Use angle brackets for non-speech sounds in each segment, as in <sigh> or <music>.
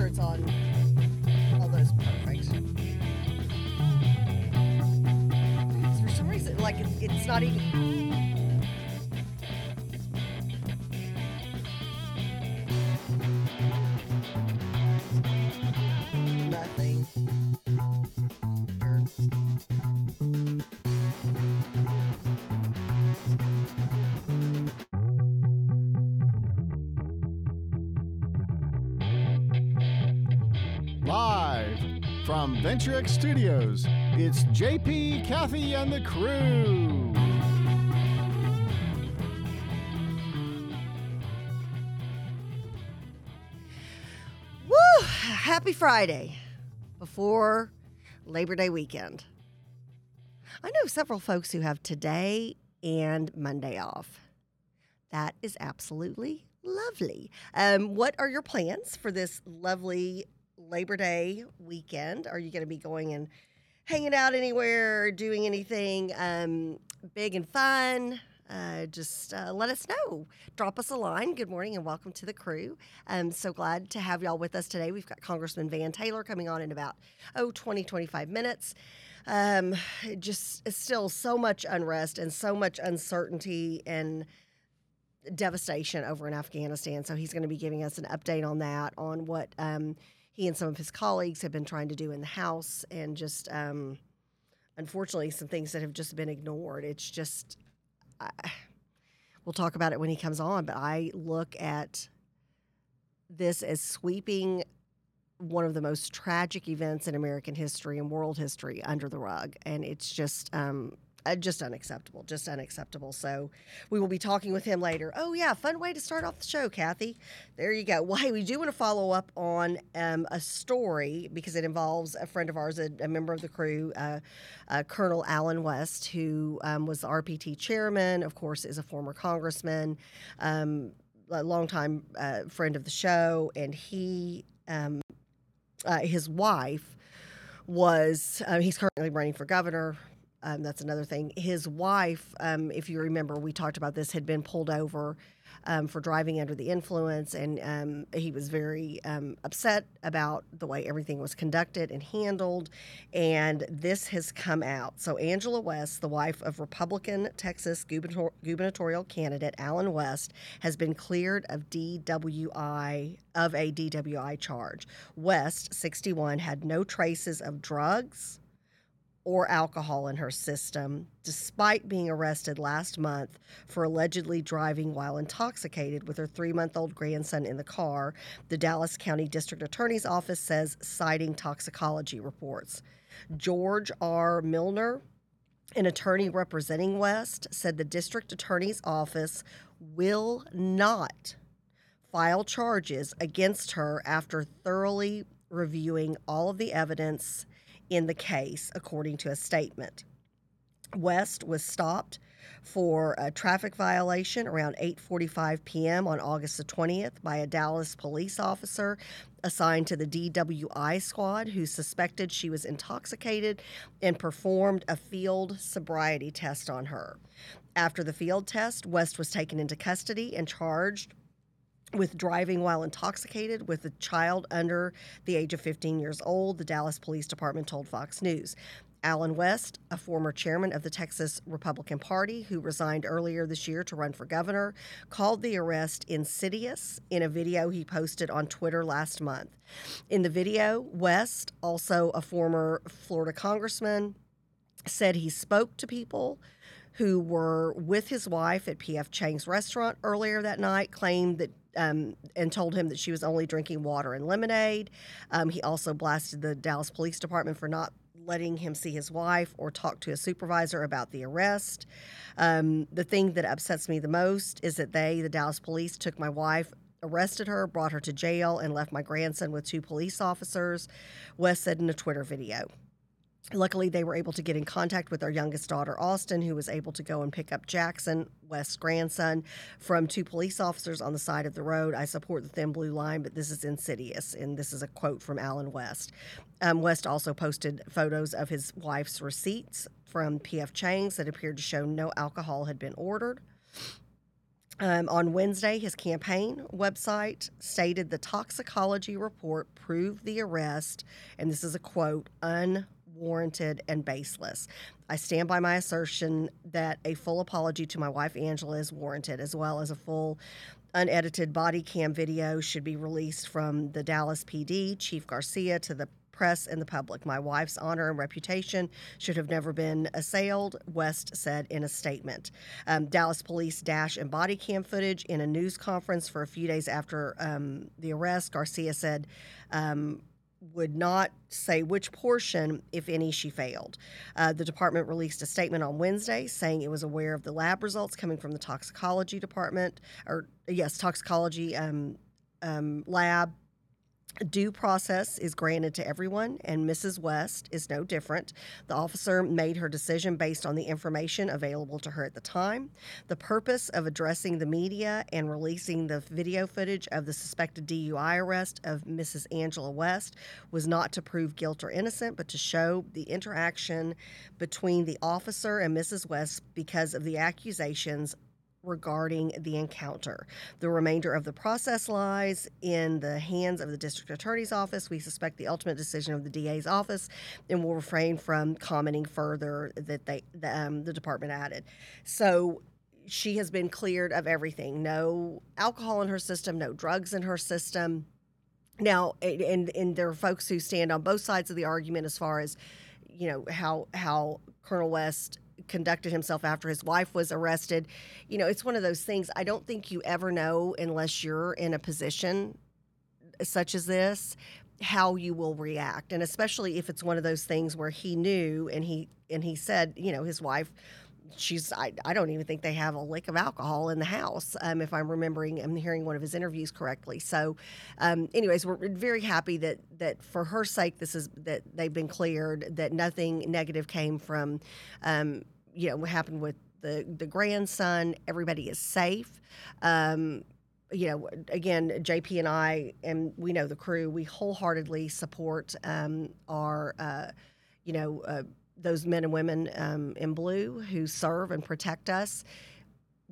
it's on all those perfect. For some reason, like it, it's not even. Studios, it's JP, Kathy, and the crew. Woo! Happy Friday before Labor Day weekend. I know several folks who have today and Monday off. That is absolutely lovely. Um, what are your plans for this lovely Labor Day weekend? Are you going to be going and hanging out anywhere, doing anything um, big and fun? Uh, just uh, let us know. Drop us a line. Good morning and welcome to the crew. I'm so glad to have y'all with us today. We've got Congressman Van Taylor coming on in about, oh, 20, 25 minutes. Um, just still so much unrest and so much uncertainty and devastation over in Afghanistan. So he's going to be giving us an update on that, on what um, he and some of his colleagues have been trying to do in the House, and just um, unfortunately some things that have just been ignored. It's just I, we'll talk about it when he comes on, but I look at this as sweeping one of the most tragic events in American history and world history under the rug, and it's just um, uh, just unacceptable, just unacceptable. So we will be talking with him later. Oh yeah, fun way to start off the show, Kathy. There you go. <laughs> Well, hey, we do want to follow up on um, a story because it involves a friend of ours, a, a member of the crew, uh, uh, Colonel Allen West, who um, was the RPT chairman. Of course, is a former congressman. Um, a longtime uh, friend of the show, and he, um, uh, his wife, was uh, he's currently running for governor. Um, that's another thing. His wife, um, if you remember, we talked about this, had been pulled over um, for driving under the influence, and um, he was very um, upset about the way everything was conducted and handled. And this has come out. So, Angela West, the wife of Republican Texas gubernator- gubernatorial candidate Allen West, has been cleared of DWI of a DWI charge. West, 61, had no traces of drugs or alcohol in her system, despite being arrested last month for allegedly driving while intoxicated with her three month old grandson in the car, the Dallas County District Attorney's Office says, citing toxicology reports. George R. Milner, an attorney representing West, said the district attorney's office will not file charges against her after thoroughly reviewing all of the evidence in the case, according to a statement. West was stopped for a traffic violation around 8:45 p.m. on August the 20th by a Dallas police officer assigned to the DWI squad who suspected she was intoxicated and performed a field sobriety test on her. After the field test, West was taken into custody and charged with driving while intoxicated with a child under the age of 15 years old, the Dallas Police Department told Fox News. Allen West, a former chairman of the Texas Republican Party who resigned earlier this year to run for governor, called the arrest insidious in a video he posted on Twitter last month. In the video, West, also a former Florida congressman, said he spoke to people who were with his wife at PF Chang's restaurant earlier that night, claimed that um, and told him that she was only drinking water and lemonade. Um, he also blasted the Dallas Police Department for not letting him see his wife or talk to a supervisor about the arrest. Um, the thing that upsets me the most is that they, the Dallas police, took my wife. Arrested her, brought her to jail, and left my grandson with two police officers, West said in a Twitter video. Luckily, they were able to get in contact with our youngest daughter, Austin, who was able to go and pick up Jackson, West's grandson, from two police officers on the side of the road. I support the thin blue line, but this is insidious. And this is a quote from Allen West. Um, West also posted photos of his wife's receipts from PF Chang's that appeared to show no alcohol had been ordered. Um, on Wednesday, his campaign website stated the toxicology report proved the arrest, and this is a quote, unwarranted and baseless. I stand by my assertion that a full apology to my wife Angela is warranted, as well as a full unedited body cam video should be released from the Dallas PD, Chief Garcia, to the press and the public. My wife's honor and reputation should have never been assailed, West said in a statement. Um, Dallas police dash and body cam footage in a news conference for a few days after um, the arrest. Garcia said, um, would not say which portion, if any, she failed. Uh, the department released a statement on Wednesday saying it was aware of the lab results coming from the toxicology department, or yes, toxicology um, um, lab Due process is granted to everyone, and Mrs. West is no different. The officer made her decision based on the information available to her at the time. The purpose of addressing the media and releasing the video footage of the suspected DUI arrest of Mrs. Angela West was not to prove guilt or innocent, but to show the interaction between the officer and Mrs. West because of the accusations regarding the encounter. The remainder of the process lies in the hands of the district attorney's office. We suspect the ultimate decision of the DA's office and will refrain from commenting further that they the, um, the department added. So she has been cleared of everything. No alcohol in her system, no drugs in her system. Now, and and there are folks who stand on both sides of the argument as far as you know how how Colonel West conducted himself after his wife was arrested. You know, it's one of those things I don't think you ever know unless you're in a position such as this how you will react and especially if it's one of those things where he knew and he and he said you know his wife she's I, I don't even think they have a lick of alcohol in the house um, if i'm remembering i'm hearing one of his interviews correctly. So um, anyways we're very happy that that for her sake this is that they've been cleared that nothing negative came from um, you know what happened with the the grandson. Everybody is safe. Um, you know, again, JP and I, and we know the crew, we wholeheartedly support um, our, uh, you know, uh, those men and women um, in blue who serve and protect us.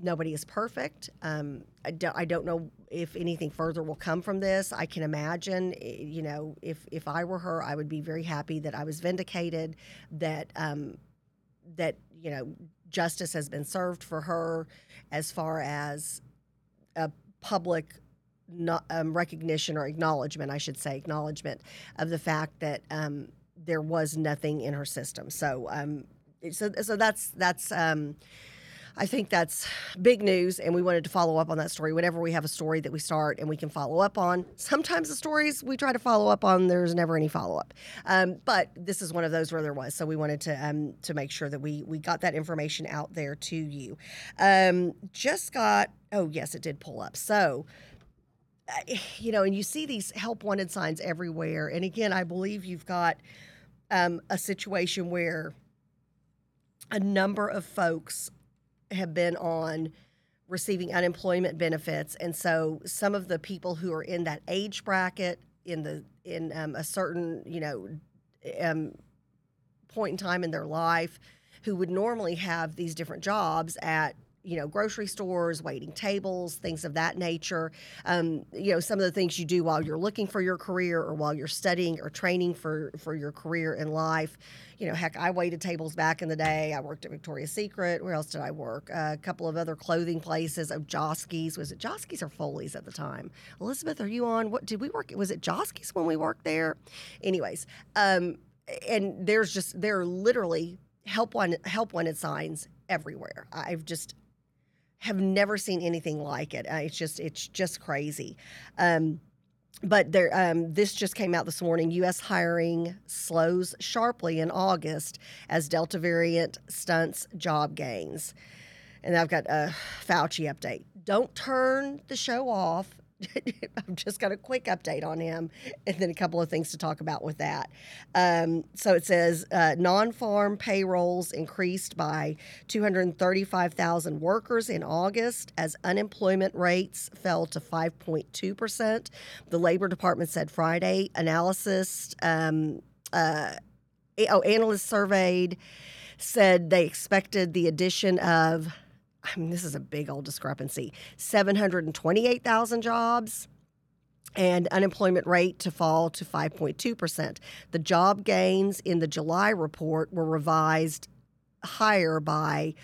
Nobody is perfect. Um, I, don't, I don't know if anything further will come from this. I can imagine, eh, you know, if if I were her, I would be very happy that I was vindicated, that um, that you know justice has been served for her, as far as a public not, um, recognition or acknowledgement, I should say, acknowledgement of the fact that um, there was nothing in her system. So, um, so, so that's that's. Um, I think that's big news, and we wanted to follow up on that story. Whenever we have a story that we start and we can follow up on, sometimes the stories we try to follow up on, there's never any follow up. Um, but this is one of those where there was, so we wanted to um, to make sure that we we got that information out there to you. Um, just got oh yes, it did pull up. So you know, and you see these help wanted signs everywhere. And again, I believe you've got um, a situation where a number of folks have been on receiving unemployment benefits, and so some of the people who are in that age bracket in the in um, a certain you know um, point in time in their life who would normally have these different jobs at you know, grocery stores, waiting tables, things of that nature. Um, you know, some of the things you do while you're looking for your career or while you're studying or training for for your career in life. You know, heck, I waited tables back in the day. I worked at Victoria's Secret. Where else did I work? Uh, a couple of other clothing places. Oh, Joske's. Was it Joske's or Foley's at the time? Elizabeth, are you on? What did we work? Was it Joske's when we worked there? Anyways, um, and there's just there are literally help one help wanted signs everywhere. I've just have never seen anything like it. Uh, it's just it's just crazy. Um, but there, um, this just came out this morning. U.S. hiring slows sharply in August as Delta variant stunts job gains. And I've got a Fauci update. Don't turn the show off <laughs> I've just got a quick update on him and then a couple of things to talk about with that. Um, so it says uh, non farm payrolls increased by 235,000 workers in August as unemployment rates fell to 5.2%. The Labor Department said Friday analysis, um, uh, oh, analysts surveyed said they expected the addition of I mean, this is a big old discrepancy 728,000 jobs and unemployment rate to fall to 5.2%. The job gains in the July report were revised higher by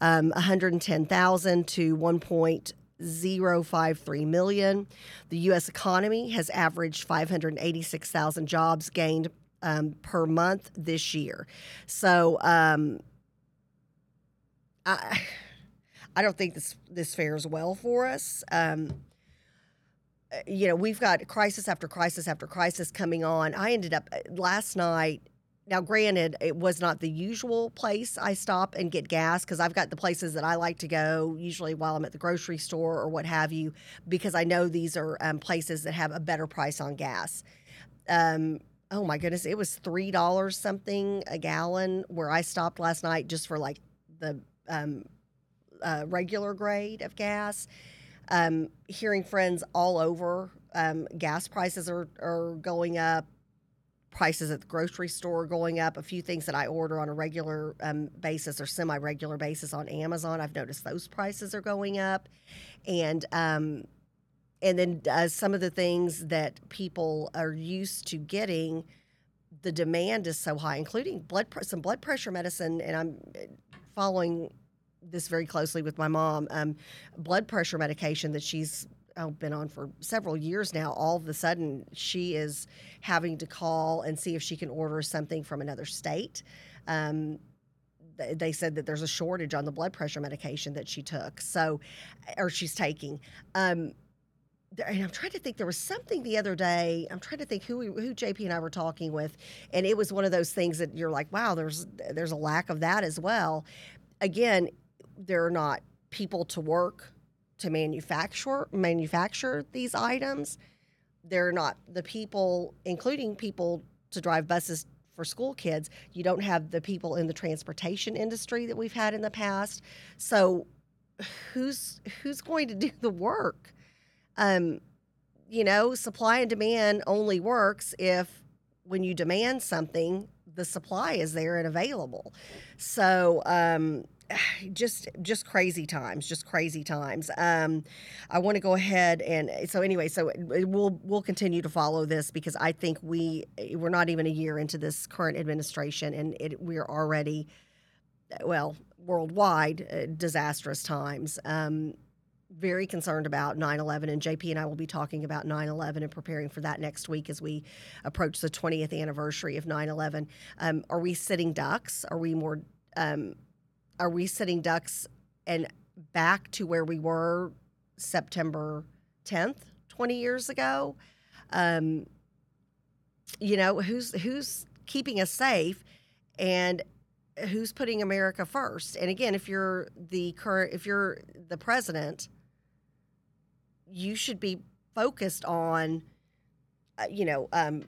um, 110,000 to 1.053 million. The U.S. economy has averaged 586,000 jobs gained um, per month this year. So um, I, I don't think this this fares well for us. Um, you know, we've got crisis after crisis after crisis coming on. I ended up uh, last night. Now, granted, it was not the usual place I stop and get gas because I've got the places that I like to go, usually while I'm at the grocery store or what have you, because I know these are um, places that have a better price on gas. Um, oh my goodness, it was three dollars something a gallon where I stopped last night just for like the um, uh, regular grade of gas. Um, hearing friends all over, um, gas prices are, are going up, prices at the grocery store going up. A few things that I order on a regular um, basis or semi regular basis on Amazon, I've noticed those prices are going up. And um, and then uh, some of the things that people are used to getting, the demand is so high, including blood some blood pressure medicine. And I'm uh, following this very closely with my mom. Um, blood pressure medication that she's oh, been on for several years now. All of a sudden, she is having to call and see if she can order something from another state. Um, they said that there's a shortage on the blood pressure medication that she took, so or she's taking. Um, and I'm trying to think. There was something the other day. I'm trying to think who who JP and I were talking with, and it was one of those things that you're like, wow, there's there's a lack of that as well. Again, there are not people to work to manufacture manufacture these items. There are not the people, including people to drive buses for school kids. You don't have the people in the transportation industry that we've had in the past. So, who's who's going to do the work? Um, you know, supply and demand only works if when you demand something, the supply is there and available. So, um, <sighs> just just crazy times just crazy times. Um, i want to go ahead and so anyway so we'll we'll continue to follow this because i think we we're not even a year into this current administration and it, we're already well worldwide uh, disastrous times. Um, very concerned about 9-11 and jp and i will be talking about 9-11 and preparing for that next week as we approach the 20th anniversary of 9-11 um, are we sitting ducks? Are we more um, are we sitting ducks and back to where we were September 10th, 20 years ago? Um, you know, who's who's keeping us safe and who's putting America first? And again, if you're the current if you're the president, you should be focused on uh, you know, um,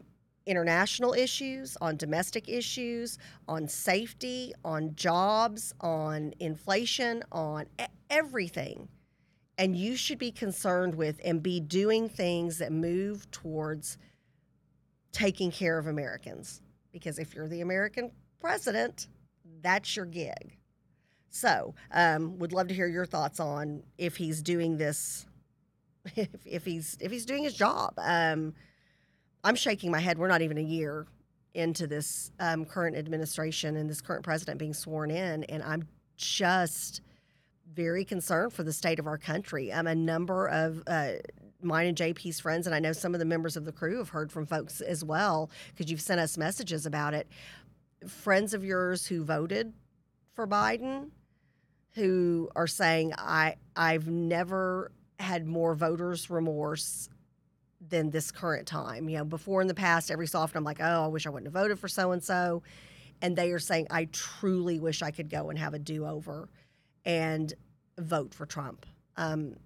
international issues, on domestic issues, on safety, on jobs, on inflation, on everything. And you should be concerned with and be doing things that move towards taking care of Americans. Because if you're the American president, that's your gig. So, um, would love to hear your thoughts on if he's doing this, <laughs> if, if he's if he's doing his job. Um, I'm shaking my head. We're not even a year into this um, current administration and this current president being sworn in, and I'm just very concerned for the state of our country. I'm a number of uh, mine and JP's friends, and I know some of the members of the crew have heard from folks as well because you've sent us messages about it. Friends of yours who voted for Biden, who are saying, "I I've never had more voters remorse than this current time. You know, before in the past, every so often I'm like, oh, I wish I wouldn't have voted for so and so. And they are saying, I truly wish I could go and have a do over and vote for Trump. Um,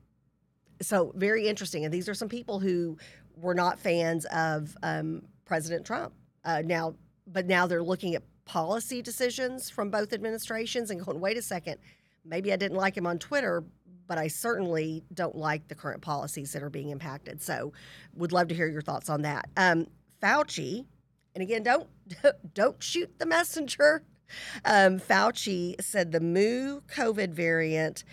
so, very interesting. And these are some people who were not fans of um, President Trump. Uh, now, but now they're looking at policy decisions from both administrations and going, wait a second, maybe I didn't like him on Twitter, but I certainly don't like the current policies that are being impacted. So, would love to hear your thoughts on that. Um, Fauci, and again, don't <laughs> don't shoot the messenger. Um, Fauci said the Mu COVID variant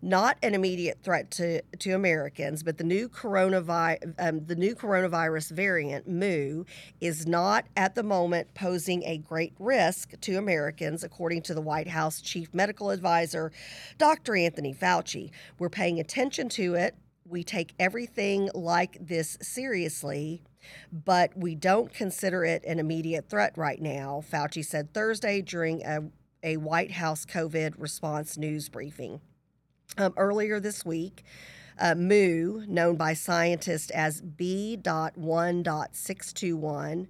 not an immediate threat to, to Americans, but the new coronavirus um, the new coronavirus variant Mu is not at the moment posing a great risk to Americans, according to the White House chief medical advisor, Dr. Anthony Fauci. We're paying attention to it. We take everything like this seriously, but we don't consider it an immediate threat right now, Fauci said Thursday during a, a White House COVID response news briefing. Um, earlier this week, uh, Mu, known by scientists as B.1.621,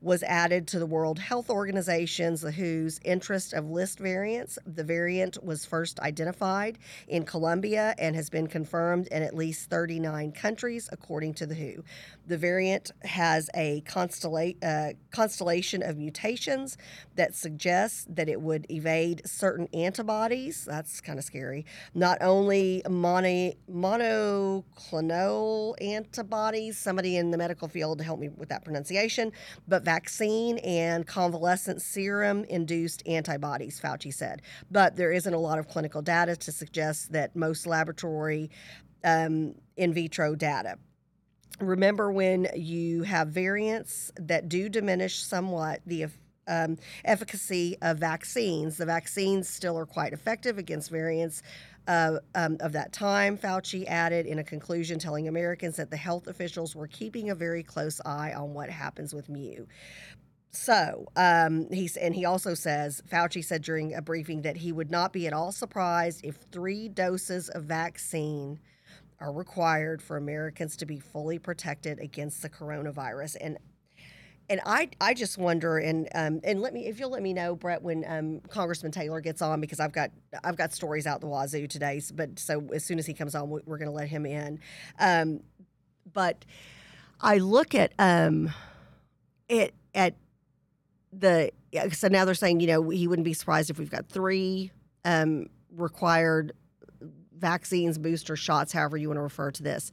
was added to the World Health Organization's, the WHO's, interest of list variants. The variant was first identified in Colombia and has been confirmed in at least 39 countries, according to the WHO. The variant has a constella- uh, constellation of mutations that suggests that it would evade certain antibodies. That's kind of scary. Not only mono- monoclonal antibodies, somebody in the medical field to help me with that pronunciation, but vaccine and convalescent serum induced antibodies, Fauci said. But there isn't a lot of clinical data to suggest that most laboratory um, in vitro data. Remember when you have variants that do diminish somewhat the um, efficacy of vaccines. The vaccines still are quite effective against variants uh, um, of that time, Fauci added in a conclusion, telling Americans that the health officials were keeping a very close eye on what happens with Mu. So um, he's and he also says Fauci said during a briefing that he would not be at all surprised if three doses of vaccine are required for Americans to be fully protected against the coronavirus. And and I, I just wonder, and um, and let me if you'll let me know, Brett, when um, Congressman Taylor gets on, because I've got I've got stories out the wazoo today. But so as soon as he comes on, we're going to let him in. Um, but I look at um, it at the so now they're saying you know he wouldn't be surprised if we've got three um, required vaccines, booster shots, however you want to refer to this.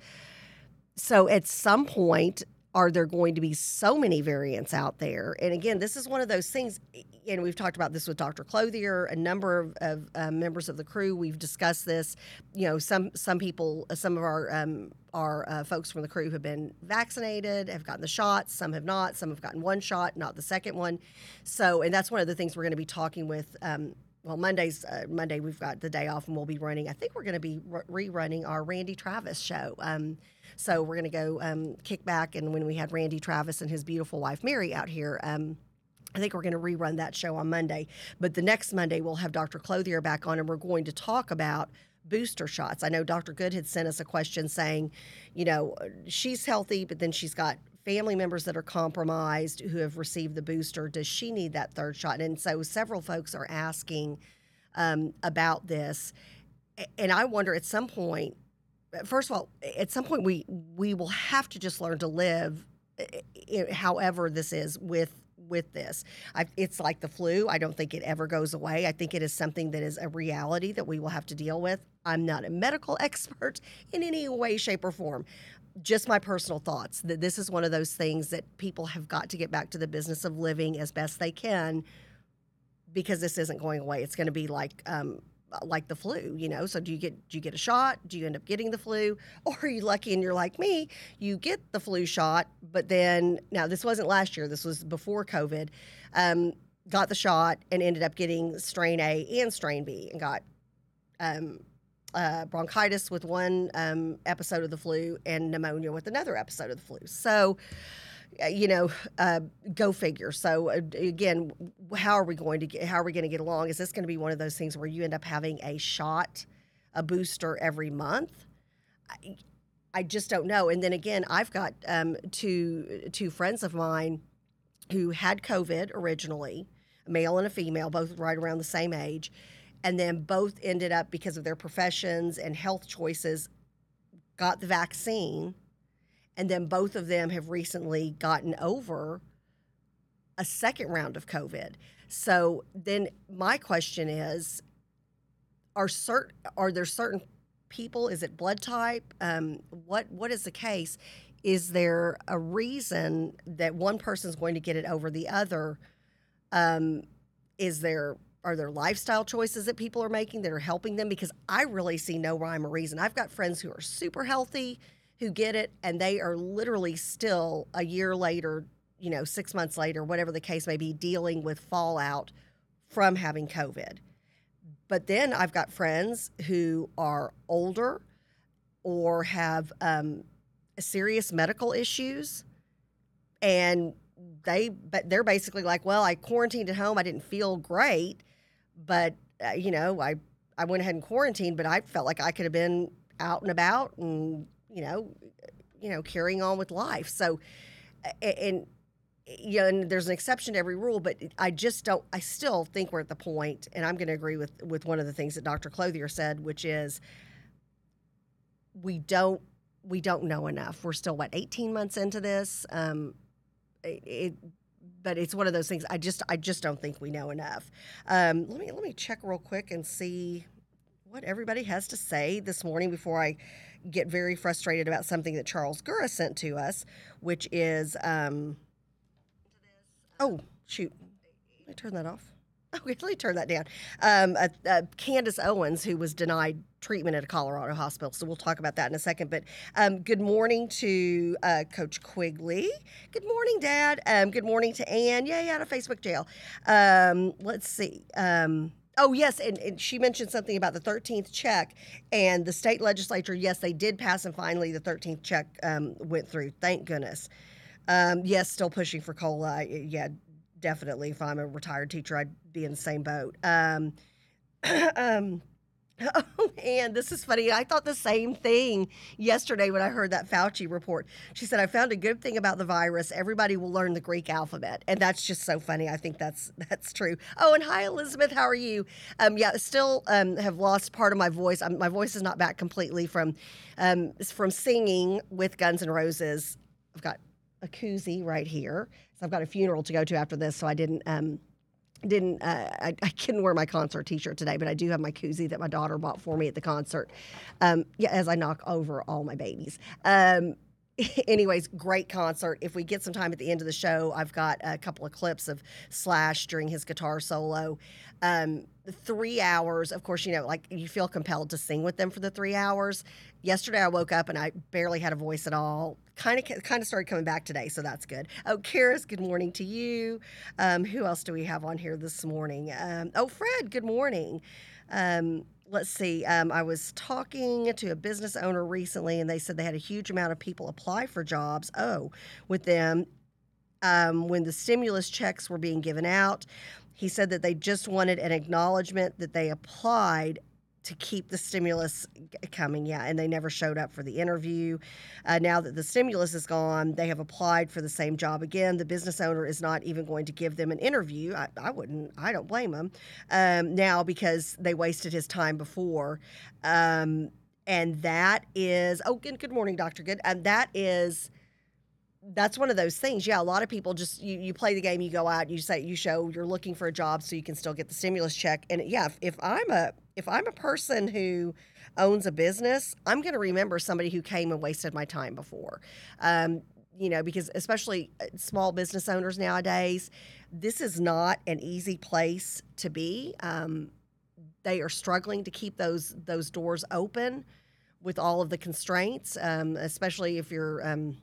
So at some point, are there going to be so many variants out there? And again, this is one of those things, and we've talked about this with Dr. Clothier, a number of, of uh, members of the crew. We've discussed this. You know, some some people, some of our um, our uh, folks from the crew have been vaccinated, have gotten the shots. Some have not. Some have gotten one shot, not the second one. So, and that's one of the things we're going to be talking with. Um, well, Monday's uh, Monday. We've got the day off, and we'll be running. I think we're going to be re- rerunning our Randy Travis show. Um, so we're going to go um, kick back, and when we had Randy Travis and his beautiful wife Mary out here. Um, I think we're going to rerun that show on Monday. But the next Monday, we'll have Dr. Clothier back on, and we're going to talk about booster shots. I know Dr. Good had sent us a question saying, you know, she's healthy, but then she's got family members that are compromised who have received the booster. Does she need that third shot? And so several folks are asking um, about this. And I wonder at some point, first of all, at some point we we will have to just learn to live, eh, eh, eh, however this is with with this. I, it's like the flu. I don't think it ever goes away. I think it is something that is a reality that we will have to deal with. I'm not a medical <laughs> expert in any way, shape, or form. Just my personal thoughts that this is one of those things that people have got to get back to the business of living as best they can because this isn't going away. It's going to be like um, like the flu, you know. So do you get do you get a shot? Do you end up getting the flu, <laughs> or are you lucky and you're like me? You get the flu shot, but then now this wasn't last year. This was before COVID. Um, got the shot and ended up getting strain A and strain B, and got um, uh, bronchitis with one um, episode of the flu and pneumonia with another episode of the flu. So uh, you know, uh, go figure. So uh, again, how are we going to get? How are we going to get along? Is this going to be one of those things where you end up having a shot, a booster every month? I, I just don't know. And then again, I've got um, two two friends of mine who had COVID originally, a male and a female, both right around the same age, and then both ended up because of their professions and health choices, got the vaccine and then both of them have recently gotten over a second round of COVID. So then my question is are certain are there certain people is it blood type? Um, what what is the case? Is there a reason that one person's going to get it over the other? Um, is there are there lifestyle choices that people are making that are helping them? Because I really see no rhyme or reason. I've got friends who are super healthy, who get it, and they are literally still a year later, you know, six months later, whatever the case may be, dealing with fallout from having COVID. But then I've got friends who are older or have um, serious medical issues, and they but they're basically like, well, I quarantined at home. I didn't feel great, but uh, you know, I I went ahead and quarantined, but I felt like I could have been out and about and you know, you know, carrying on with life. So, and you know, and there's an exception to every rule, but I just don't. I still think we're at the point, and I'm going to agree with with one of the things that Dr. Clothier said, which is we don't we don't know enough. We're still what 18 months into this. Um, it, but it's one of those things. I just I just don't think we know enough. Um, let me let me check real quick and see what everybody has to say this morning before I get very frustrated about something that Charles Gura sent to us, which is um, oh shoot, I turn that off. <laughs> Okay, let me turn that down. Um, uh, uh, Candace Owens, who was denied treatment at a Colorado hospital. So we'll talk about that in a second. But um, good morning to uh, Coach Quigley. Good morning, Dad. Um, good morning to Ann. Yay, out of Facebook jail. Um, let's see. Um, oh, yes. And, and, she mentioned something about the 13th check and the state legislature. Yes, they did pass, and finally the 13th check um, went through. Thank goodness. Um, yes, still pushing for COLA. Yeah, definitely. If I'm a retired teacher, I'd be in the same boat. Um, <clears throat> um, <laughs> oh, man, this is funny. I thought the same thing yesterday when I heard that Fauci report. She said, I found a good thing about the virus. Everybody will learn the Greek alphabet. And that's just so funny. I think that's <laughs> that's true. Oh, and hi, Elizabeth. How are you? Um, yeah, still um, have lost part of my voice. My voice is not back completely from um, from singing with Guns N' Roses. I've got a koozie right here. So I've got a funeral to go to after this, so I didn't um, didn't uh, I, I, couldn't wear my concert T-shirt today, but I do have my koozie that my daughter bought for me at the concert. Um, yeah, as I knock over all my babies. Um, <laughs> anyways, great concert. If we get some time at the end of the show, I've got a couple of clips of Slash during his guitar solo. Um, three hours, of course, you know, like you feel compelled to sing with them for the three hours. Yesterday, I woke up and I barely had a voice at all. Kind of, kind of started coming back today, so that's good. Oh, Karis, good morning to you. Um, who else do we have on here this morning? Um, oh, Fred, good morning. Um, let's see. Um, I was talking to a business owner recently, and they said they had a huge amount of people apply for jobs. Oh, with them um, when the stimulus checks were being given out. He said that they just wanted an acknowledgement that they applied to keep the stimulus coming. Yeah, and they never showed up for the interview. Uh, now that the stimulus is gone, they have applied for the same job again. The business owner is not even going to give them an interview. I, I wouldn't. I don't blame him um, now because they wasted his time before. Um, and that is oh, good, good morning, Doctor Good. And that is that's one of those things. Yeah, a lot of people just you, you play the game, you go out, you say you show you're looking for a job so you can still get the stimulus check. And yeah, if, if I'm a if I'm a person who owns a business, I'm going to remember somebody who came and wasted my time before. Um, you know, because especially uh, small business owners nowadays, this is not an easy place to be. Um, they are struggling to keep those those doors open with all of the constraints, um, especially if you're um,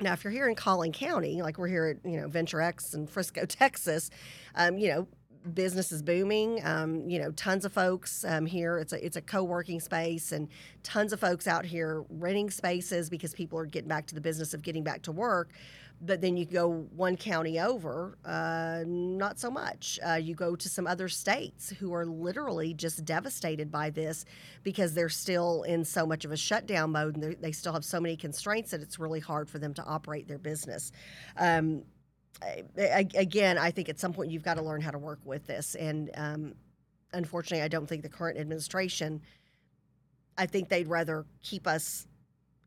now, if you're here in Collin County, like we're here at you know Venture X in Frisco, <laughs> Texas, um, you know business is booming. Um, you know, tons of folks um, here. It's a it's a co-working space, and tons of folks out here renting spaces because people are getting back to the business of getting back to work. But then you go one county over, uh, not so much. Uh, you go to some other states who are literally just devastated by this because they're still in so much of a shutdown mode and they still have so many constraints that it's really hard for them to operate their business. Um, again, I think at some point you've got to learn how to work with this. And um, unfortunately, I don't think the current administration, I think they'd rather keep us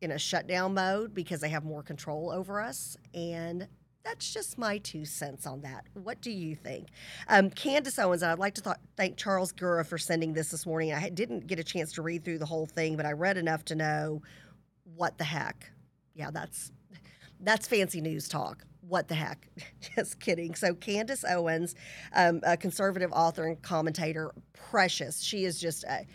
in a shutdown mode because they have more control over us. And that's just my two cents on that. What do you think? Um, Candace Owens, I'd like to th- thank Charles Gura for sending this this morning. I didn't get a chance to read through the whole thing, but I read enough to know what the heck. Yeah, that's that's fancy news talk what the heck? <laughs> Just kidding. So, Candace Owens, um, a conservative author and commentator, precious. She is just a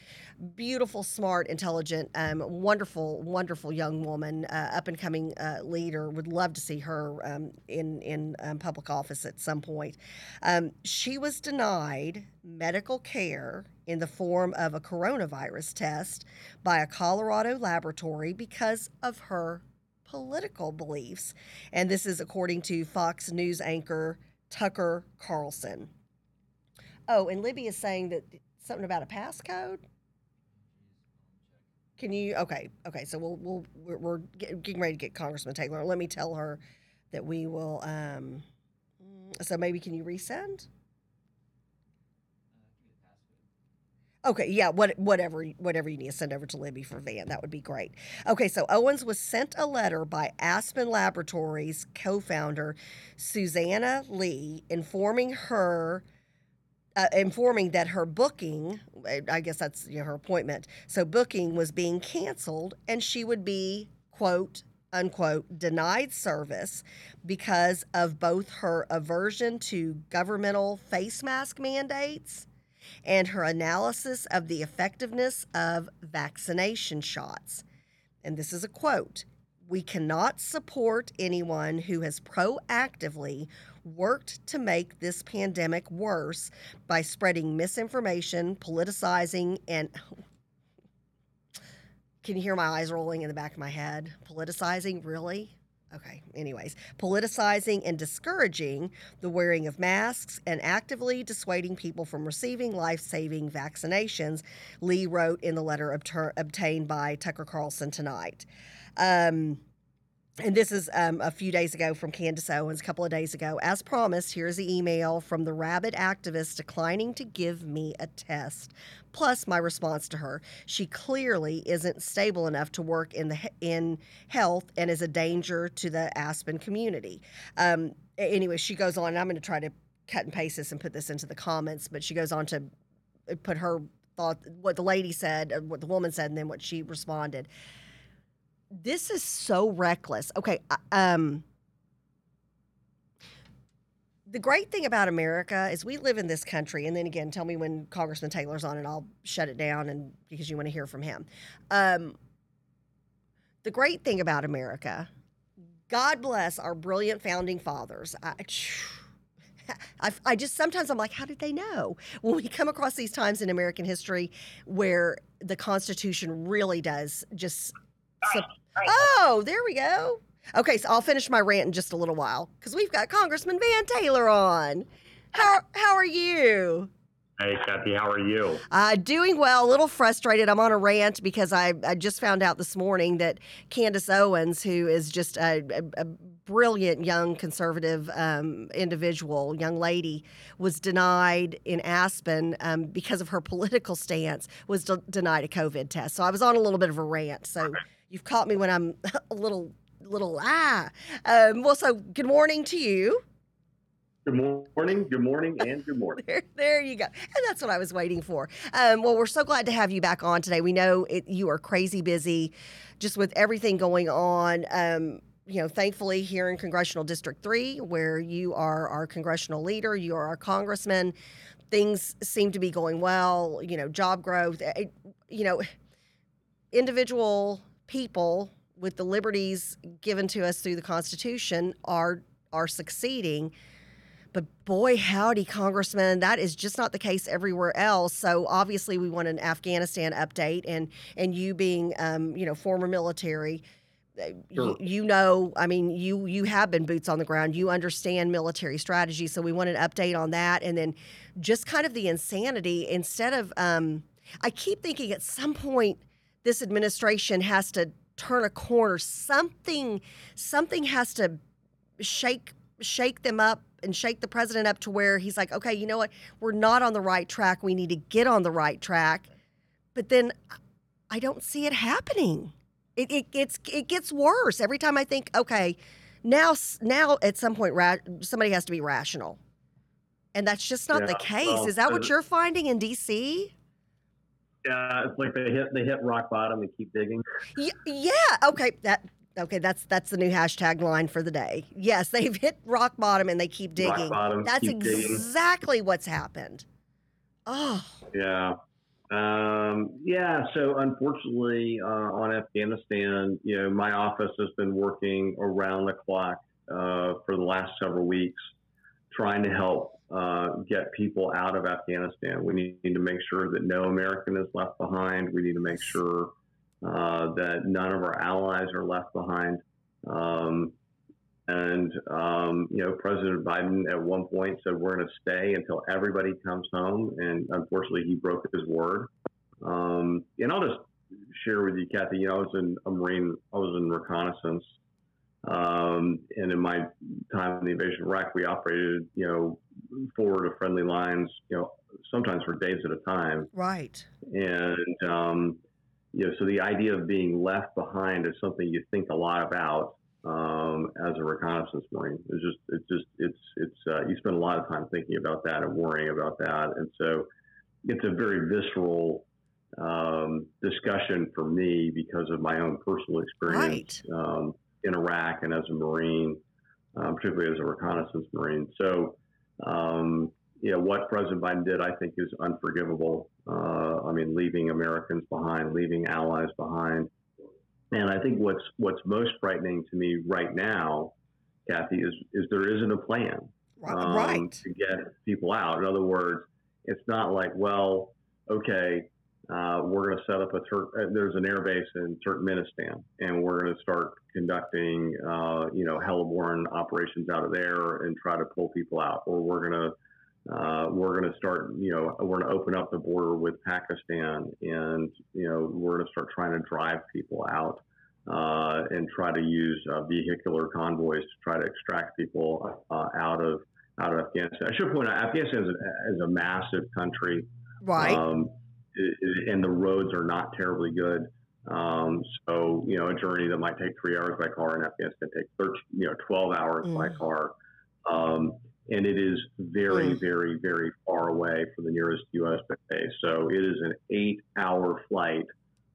beautiful, smart, intelligent, um, wonderful, wonderful young woman, uh, up and coming uh, leader. Would love to see her um, in in um, public office at some point. Um, she was denied medical care in the form of a coronavirus test by a Colorado laboratory because of her political beliefs. And this is according to Fox News anchor Tucker Carlson. Oh, and Libby is saying that something about a passcode. Can you? Okay, okay. So we'll we'll we're, we're getting ready to get Congressman Taylor. Let me tell her that we will. Um, so maybe can you resend? Okay, yeah, what, whatever, whatever you need to send over to Libby for Van, that would be great. Okay, so Owens was sent a letter by Aspen Laboratories co-founder Susanna Lee informing her, uh, informing that her booking, I guess that's you know, her appointment, so booking was being canceled, and she would be quote unquote denied service because of both her aversion to governmental face mask mandates and her analysis of the effectiveness of vaccination shots. And this is a quote We cannot support anyone who has proactively worked to make this pandemic worse by spreading misinformation, politicizing, and <laughs> can you hear my eyes rolling in the back of my head? Politicizing, really? Okay, anyways, politicizing and discouraging the wearing of masks and actively dissuading people from receiving life saving vaccinations, Lee wrote in the letter obter- obtained by Tucker Carlson tonight. Um, and this is um, a few days ago from Candace Owens, a couple of days ago. As promised, here's the email from the rabid activist declining to give me a test. Plus, my response to her: she clearly isn't stable enough to work in the in health and is a danger to the Aspen community. Um, anyway, she goes on. I'm going to try to cut and paste this and put this into the comments, but she goes on to uh, put her thought, what the lady said, uh, what the woman said, and then what she responded this is so reckless. Okay, um the great thing about America is we live in this country, and then again, tell me when Congressman Taylor's on, and I'll shut it down, and because you want to hear from him. Um, the great thing about America, God bless our brilliant founding fathers. I, <sighs> I, I, just sometimes I'm like, how did they know? When we come across these times in American history where the Constitution really does just Oh, there we go. Okay, so I'll finish my rant in just a little while because we've got Congressman Van Taylor on. How how are you? Hey, Kathy, how are you? Uh, doing well, a little frustrated. I'm on a rant because I, I just found out this morning that Candace Owens, who is just a, a, a brilliant young conservative um, individual, young lady, was denied in Aspen um, because of her <laughs> political stance, was de- denied a COVID test. So I was on a little bit of a rant. So you've caught me when I'm <laughs> a little, little ah. Um, well, so good morning to you. Good morning, good morning, and good morning. <laughs> there, there you go. And that's what I was waiting for. Um, well, we're so glad to have you back on today. We know it, you are crazy busy just with everything going on. Um, you know, thankfully, here in Congressional District 3, where you are our congressional leader, you are our congressman, things seem to be going well. You know, job growth, it, you know, individual people with the liberties given to us through the Constitution are are succeeding but boy, howdy, Congressman, that is just not the case everywhere else. So obviously, we want an Afghanistan update, and and you being, um, you know, former military. Uh, sure. You, you know, I mean, you you have been boots on the ground. You understand military strategy, so we want an update on that, and then just kind of the insanity. Instead of, um, I keep thinking at some point this administration has to turn a corner. Something, something has to shake shake them up and shake the president up to where he's like, okay, you know what? We're not on the right track. We need to get on the right track. But then I don't see it happening. It, it gets it gets worse every time I think, okay, now now at some point ra- somebody has to be rational, and that's just not yeah, the case. Well, Is that what you're finding in D.C.? Yeah, it's like they hit they hit rock bottom and keep digging. Yeah, yeah. Okay, that Okay, that's that's the new hashtag line for the day. Yes, <laughs> they've hit rock bottom and they keep Rock digging. bottom, that's keep digging. exactly what's happened. Oh, Yeah. Um, yeah. So unfortunately, uh, on Afghanistan, you know, my office has been working around the clock uh, for the last several weeks, trying to help uh, get people out of Afghanistan. We need, need to make sure that no American is left behind. We need to make sure uh, that none of our allies are left behind. Um, and, um, you know, President Biden at one point said, we're going to stay until everybody comes home. And unfortunately, he broke his word. Um, and I'll just share with you, Kathy, you know, I was in a Marine, I was in reconnaissance. Um, and in my time in the invasion of Iraq, we operated, you know, forward of friendly lines, you know, sometimes for days at a time. right. And, um, you know, so the idea of being left behind is something you think a lot about um, as a reconnaissance marine. It's just, it's just, it's, it's, uh, you spend a lot of time thinking about that and worrying about that. And so it's a very visceral um, discussion for me because of my own personal experience um, in Iraq and as a Marine, um, particularly as a reconnaissance Marine. So, um, you know, what President Biden did, I think, is unforgivable. Uh, I mean, leaving Americans behind, leaving allies behind. And I think what's what's most frightening to me right now, Kathy, is is there isn't a plan um, right. to get people out. In other words, it's not like, well, okay, uh, we're going to set up a Tur- uh, there's an air base in Turkmenistan, and we're going to start conducting, uh, you know, heliborne operations out of there and try to pull people out, or we're going to uh, we're going to start, you know, we're going to open up the border with Pakistan, and you know, we're going to start trying to drive people out uh, and try to use uh, vehicular convoys to try to extract people uh, out of out of Afghanistan. I should point out, Afghanistan is a, is a massive country, Right. um, and the roads are not terribly good. Um, so, you know, a journey that might take three hours by car in Afghanistan take 13, you know, 12 hours by Mm. car. Um, and it is very, Mm. very, very far away from the nearest U.S. base. So it is an eight hour flight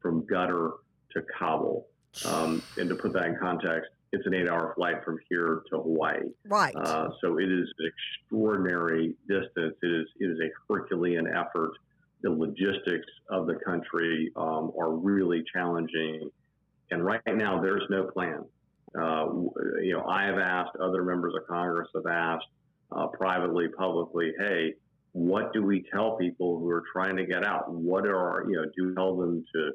from Qatar to Kabul. Um, and to put that in context, it's an eight hour flight from here to Hawaii. right. Uh, so it is an extraordinary distance. It is it is a Herculean effort. The logistics of the country um, are really challenging, and right now there's no plan. Uh, you know, I have asked, other members of Congress have asked uh, privately, publicly, hey, what do we tell people who are trying to get out? What are you know, do we tell them to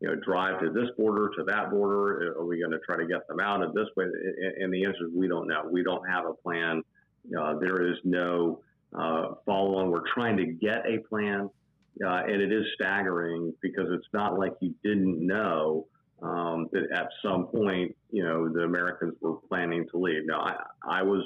you know, drive to this border, to that border? Are we going to try to get them out in this way? And- And the answer is we don't know. We don't have a plan. Uh, there is no uh, follow on. We're trying to get a plan, uh, and it is staggering because it's not like you didn't know um, that at some point, you know, the Americans were planning to leave. Now, I, I was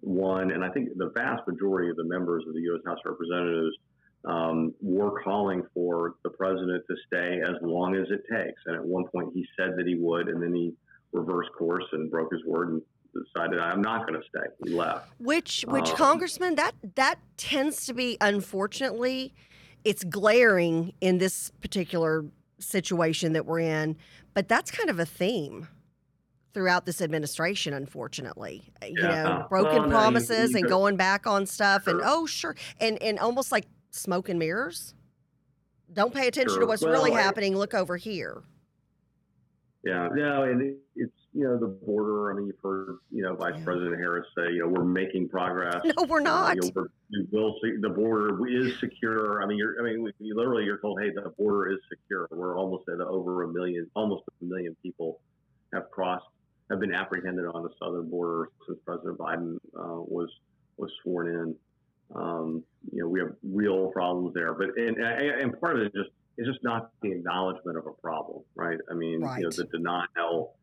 one, and I think the vast majority of the members of the U.S. House of Representatives um, were calling for the president to stay as long as it takes. And at one point, he said that he would, and then he reversed course and broke his word and decided, I'm not going to stay. He left. Which which Um, congressman that that tends to be unfortunately it's glaring in this particular situation that we're in, but that's kind of a theme throughout this administration unfortunately. You know, broken Well, no, promises you and going back on stuff and oh sure and and almost like smoke and mirrors. Don't pay attention to what's Well, really I- happening. Look over here. Yeah, no, and it, it's you know the border. I mean, you've heard you know Vice Yeah. President Harris say, you know, we're making progress. No, we're not. you know, we will see the border is secure. I mean, you're, I mean, we, you literally you're told, hey, the border is secure. We're almost at over a million, almost a million people have crossed, have been apprehended on the southern border since President Biden uh, was was sworn in. Um, you know, we have real problems there, but and and part of it is just it's just not the acknowledgement of a problem, right? I mean, you know, Right. the denial,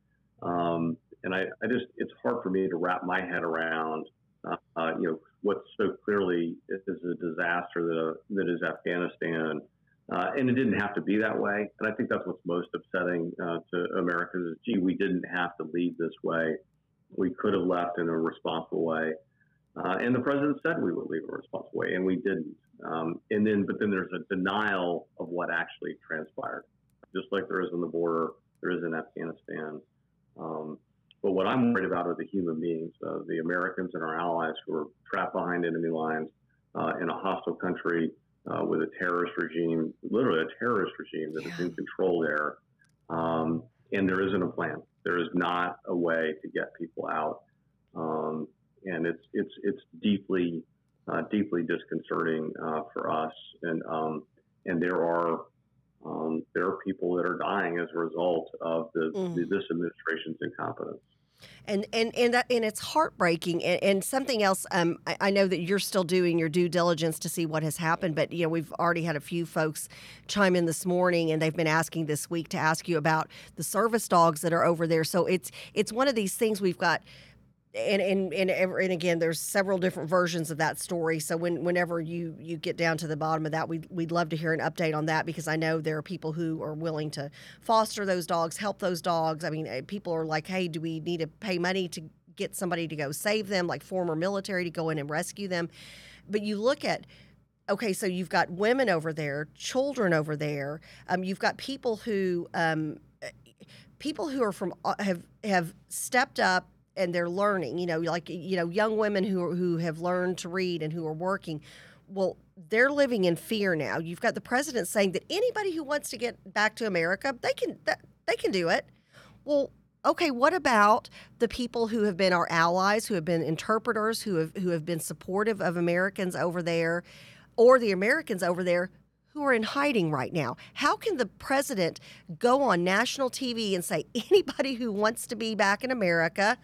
um, and I, I just it's hard for me to wrap my head around, uh, uh, you know, what so clearly is a disaster that uh, that is Afghanistan, uh, and it didn't have to be that way. And I think that's what's most upsetting uh, to Americans is, gee, we didn't have to leave this way. We could have left in a responsible way. Uh, and the president said we would leave in a responsible way, and we didn't. Um, and then, but then there's a denial of what actually transpired, just like there is on the border, there is in Afghanistan. I'm worried about are the human beings, uh, the Americans and our allies who are trapped behind enemy lines uh, in a hostile country uh, with a terrorist regime, literally a terrorist regime that is in control there. Um, and there isn't a plan. There is not a way to get people out. Um, and it's it's it's deeply uh, deeply disconcerting uh, for us. And um, and there are um, there are people that are dying as a result of the, Mm. the this administration's incompetence. And and and that, and it's heartbreaking and, and something else um, I, I know that you're still doing your due diligence to see what has happened but you know we've already had a few folks chime in this morning and they've been asking this week to ask you about the service dogs that are over there. So it's it's one of these things we've got and and and, ever, and again, there's several different versions of that story. So when whenever you you get down to the bottom of that, we we'd love to hear an update on that because I know there are people who are willing to foster those dogs, help those dogs. I mean, eh, people are like, hey, do we need to pay money to get somebody to go save them, like former military to go in and rescue them? But you look at okay, so you've got women over there, children over there. Um, you've got people who um, eh, people who are from uh, have have stepped up and they're learning. You know, like you know, young women who who have learned to read and who are working. Well, they're living in fear now. You've got the president saying that anybody who wants to get back to America, they can they can do it. Well, okay, what about the people who have been our allies, who have been interpreters, who have who have been supportive of Americans over there, or the Americans over there who are in hiding right now? How can the president go on national TV and say <laughs> anybody who wants to be back in America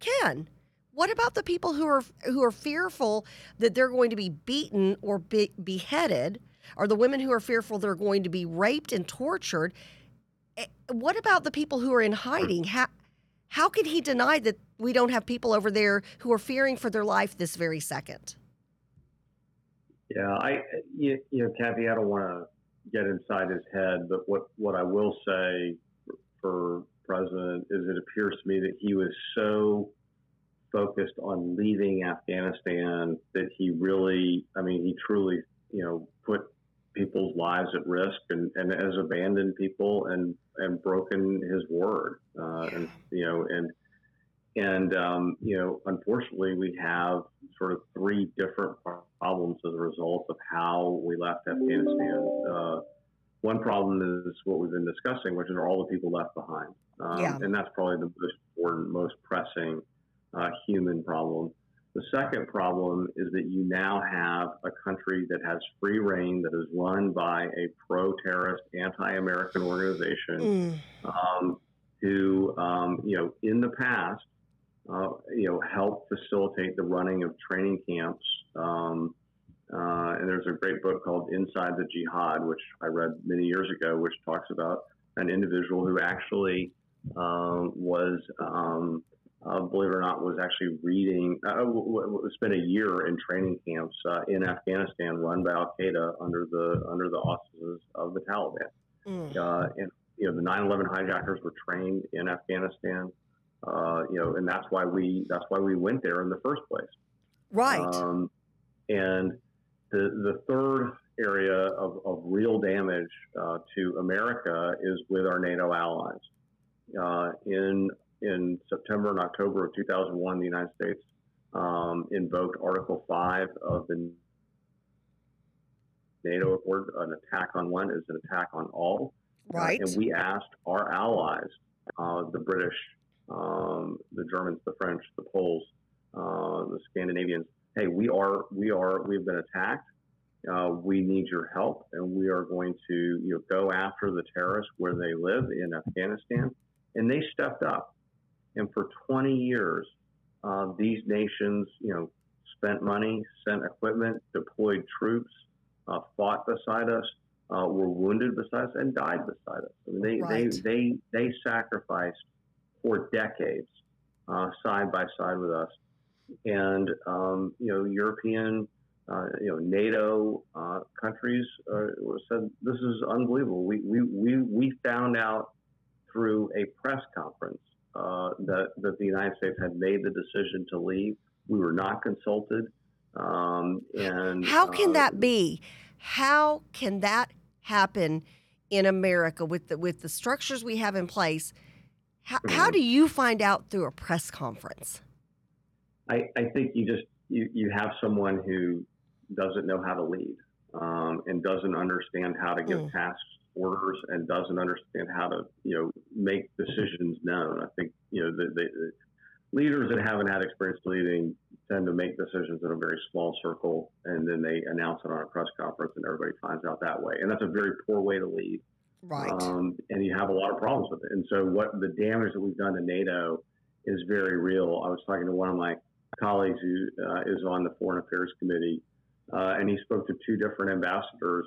can? What about the people who are who are fearful that they're going to be beaten or be, beheaded, or the women who are fearful they're going to be raped and tortured? Eh, What about the people who are in hiding? How how can he deny that we don't have people over there who are fearing for their life this very second? Yeah, I, you, you know, Kathy, I don't want to get inside his head, but what, what I will say for president is it appears to me that he was so focused on leaving Afghanistan that he really, I mean, he truly, you know, put people's lives at risk and, and has abandoned people and, and broken his word. Uh, and, you know, and, and, um, you know, unfortunately, we have sort of three different problems as a result of how we left Afghanistan. Uh, one problem is what we've been discussing, which are all the people left behind. Um, Yeah. And that's probably the most important, most pressing uh, human problem. The second problem is that you now have a country that has free reign, that is run by a pro terrorist, anti American organization Mm, um, who, um, you know, in the past, uh, you know, helped facilitate the running of training camps. Um, uh, and there's a great book called Inside the Jihad, which I read many years ago, which talks about an individual who actually um, was, um, uh, believe it or not, was actually reading, uh, w- w- spent a year in training camps uh, in Afghanistan run by Al Qaeda under the under the auspices of the Taliban mm. uh, and you know the 9/11 hijackers were trained in Afghanistan. Uh, you know, and that's why we that's why we went there in the first place. Right. Um, and the the third area of, of real damage uh, to America is with our NATO allies. Uh, in in September and October of 2001, the United States um, invoked Article 5 of the NATO Accord. An attack on one is an attack on all. Uh, and we asked our allies, uh, the British, um, the Germans, the French, the Poles, uh, the Scandinavians, hey, we are, we are, we've been attacked. Uh, we need your help, and we are going to, you know, go after the terrorists where they live in Afghanistan. And they stepped up. And for 20 years, uh, these nations, you know, spent money, sent equipment, deployed troops, uh, fought beside us, uh, were wounded beside us, and died beside us. I mean, they, Right. they, they, they sacrificed for decades uh, side by side with us. And, um, you know, European, uh, you know, NATO uh, countries uh, said, this is unbelievable. We, we, we, we found out through a press conference uh, that, that the United States had made the decision to leave. We were not consulted. Um, and How can uh, that be? How can that happen in America with the with the structures we have in place? How, how do you find out through a press conference? I, I think you just you, you have someone who doesn't know how to lead um, and doesn't understand how to give Mm. tasks orders and doesn't understand how to you know make decisions known. I think you know the, the, the leaders that haven't had experience leading tend to make decisions in a very small circle and then they announce it on a press conference and everybody finds out that way. And that's a very poor way to lead. Right. Um, and you have a lot of problems with it. And so, what the damage that we've done to NATO is very real. I was talking to one of my colleagues who uh, is on the Foreign Affairs Committee, uh, and he spoke to two different ambassadors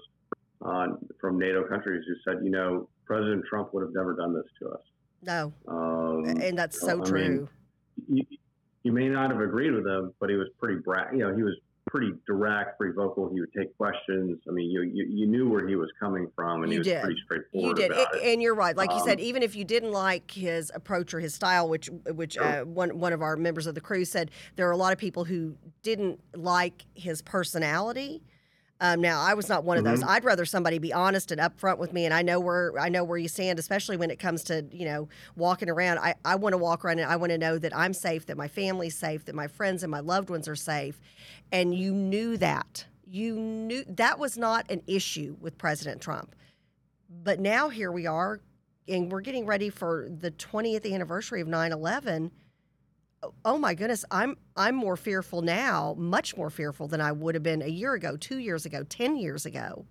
uh, from NATO countries who said, you know, President Trump would have never done this to us. no, Um, and that's I so mean, true. you, you may not have agreed with him, but he was pretty bra- you know, he was pretty direct, pretty vocal. He would take questions. I mean, you you, you knew where he was coming from, and You he was did. pretty You did, it. and you're right. Like you said, Um, even if you didn't like his approach or his style, which which Sure. uh, one one of our members of the crew said, there are a lot of people who didn't like his personality. Um, now, I was not one of those. Mhm. I'd rather somebody be honest and upfront with me, and I know where I know where you stand, especially when it comes to you know walking around. I, I want to walk around and I want to know that I'm safe, that my family's safe, that my friends and my loved ones are safe, and you knew that. You knew that was not an issue with President Trump. But now here we are, and we're getting ready for the 20th anniversary of 9 11. Oh my goodness, I'm I'm more fearful now, much more fearful than I would have been a year ago, two years ago, ten years ago.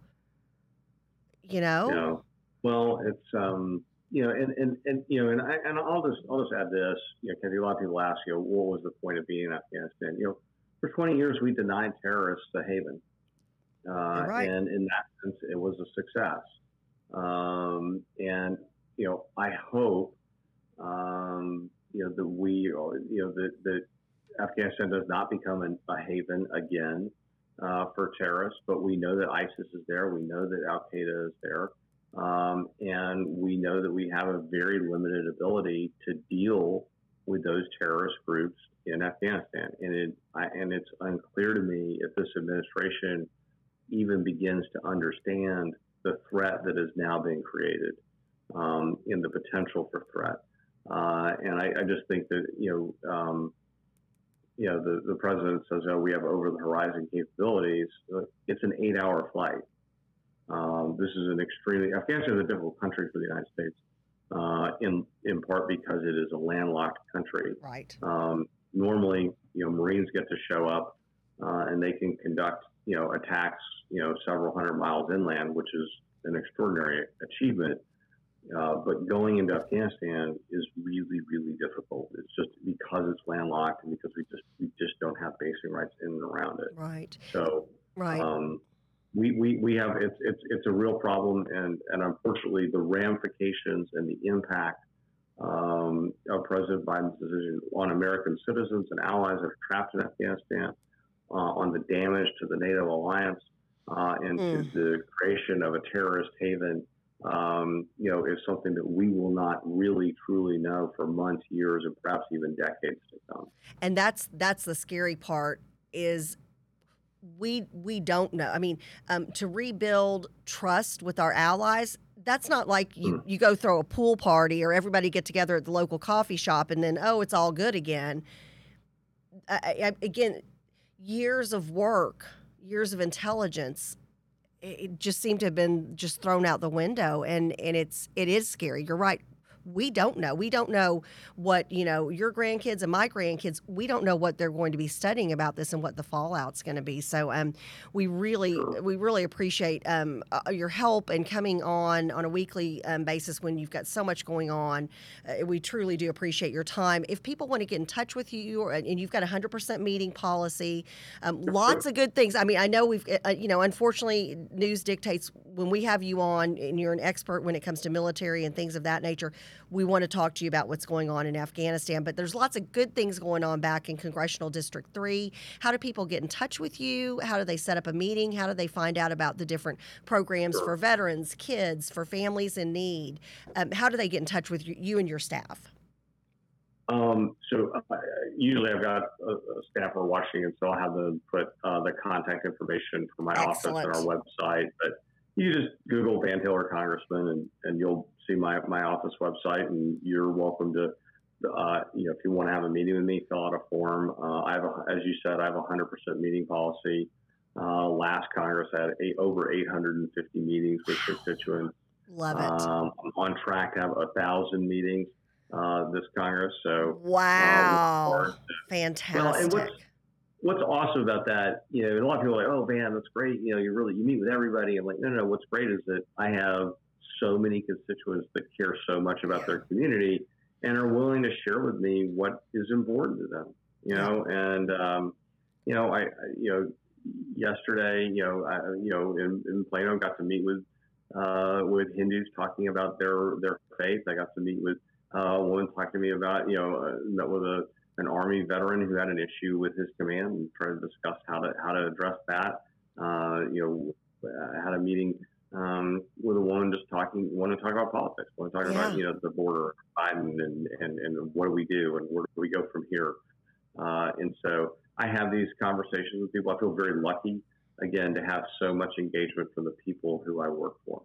You know? You know, well, it's um, you know, and and, and you know, and I and I'll just I'll just add this. You know, Kathy, a lot of people ask, you know, what was the point of being in Afghanistan? You know, for 20 years we denied terrorists a haven, uh, right. and in that sense, it was a success. Um, and you know, I hope, um, you know, that we, you know, that that Afghanistan does not become a haven again uh, for terrorists, but we know that ISIS is there. We know that Al Qaeda is there. Um, and we know that we have a very limited ability to deal with those terrorist groups in Afghanistan. And, it, I, and it's unclear to me if this administration even begins to understand the threat that is now being created um, in the potential for threat. Uh, and I, I, just think that, you know, um, you know, the, the president says, oh, we have over the horizon capabilities. It's an eight hour flight. Um, this is an extremely, Afghanistan is a difficult country for the United States, uh, in, in part because it is a landlocked country. Right. Um, normally, you know, Marines get to show up uh, and they can conduct, you know, attacks, you know, several hundred miles inland, which is an extraordinary achievement. Uh, but going into Afghanistan is really, really difficult. It's just because it's landlocked and because we just we just don't have basic rights in and around it. Right. So Right. um, we, we, we have it's, it's it's a real problem, and and unfortunately the ramifications and the impact um, of President Biden's decision on American citizens and allies that are trapped in Afghanistan, uh, on the damage to the NATO alliance, uh, and Mm. to the creation of a terrorist haven. Um, you know, is something that we will not really truly know for months, years, and perhaps even decades to come. and that's that's the scary part is we we don't know. I mean um, to rebuild trust with our allies that's not like you, you go throw a pool party or everybody get together at the local coffee shop and then oh it's all good again. I, I, again years of work years of intelligence it just seemed to have been just thrown out the window and and it's it is scary. You're right we don't know. We don't know what, you know, your grandkids and my grandkids, we don't know what they're going to be studying about this and what the fallout's going to be. So um, we really, we really appreciate um, uh, your help and coming on on a weekly um, basis when you've got so much going on. Uh, we truly do appreciate your time. If people want to get in touch with you or, and you've got a 100% meeting policy, um, lots of good things. I mean, I know we've, uh, you know, unfortunately, news dictates when we have you on and you're an expert when it comes to military and things of that nature we want to talk to you about what's going on in Afghanistan. But there's lots of good things going on back in Congressional District 3. How do people get in touch with you? How do they set up a meeting? How do they find out about the different programs for veterans, kids, for families in need? Um, how do they get in touch with you, and your staff? Um, so uh, usually I've got a, a staffer watching, and so I'll have them put uh, the contact information for my office on our website. But you just Google Van Taylor Congressman, and, and you'll my, my office website, and you're welcome to, uh, you know, if you want to have a meeting with me, fill out a form. Uh, I have, a, as you said, I have a 100% meeting policy. Uh, last Congress had eight, over 850 meetings with constituents. Love it. Um, I'm on track to have a thousand meetings uh, this Congress. So wow, forward fantastic. well, and what's what's awesome about that, you know, a lot of people are like, oh man, that's great. You know, you really you meet with everybody. I'm like, no, no, no. What's great is that I have so many constituents that care so much about their community and are willing to share with me what is important to them. You know, and um, you know, I, you know yesterday, you know, I, you know, in, in Plano, got to meet with uh, with Hindus talking about their their faith. I got to meet with uh, a woman talking to me about, you know, uh, met with a an Army veteran who had an issue with his command and tried to discuss how to how to address that. Uh, you know, I had a meeting um, with a woman just talking, want to talk about politics, want to talk Yeah. about you know the border, Biden, and, and and what do we do and where do we go from here. Uh, and so I have these conversations with people. I feel very lucky again to have so much engagement from the people who I work for.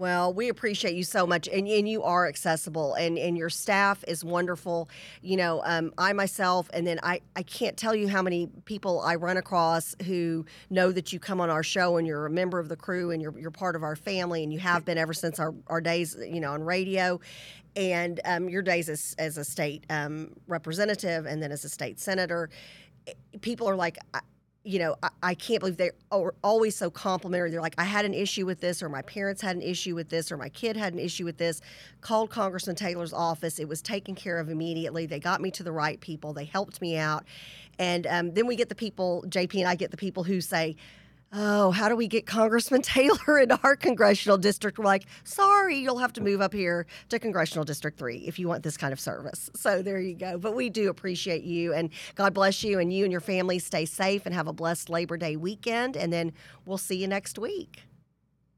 Well, we appreciate you so much, and, and you are accessible, and, and your staff is wonderful. You know, um, I myself, and then I, I can't tell you how many people I run across who know that you come on our show and you're a member of the crew and you're, you're part of our family, and you have been ever since our, our days, you know, on radio. And um, your days as, as a state um, representative and then as a state senator, people are like, you know, I, I can't believe they are always so complimentary. They're like, I had an issue with this, or my parents had an issue with this, or my kid had an issue with this. Called Congressman Taylor's office. It was taken care of immediately. They got me to the right people. They helped me out. And um, then we get the people, JP and I get the people who say, Oh, how do we get Congressman <laughs> Taylor into our congressional district? We're like, sorry, you'll have to move up here to Congressional District 3 if you want this kind of service. <laughs> So there you go. But we do appreciate you and God bless you and you and your family stay safe and have a blessed Labor Day weekend. And then we'll see you next week.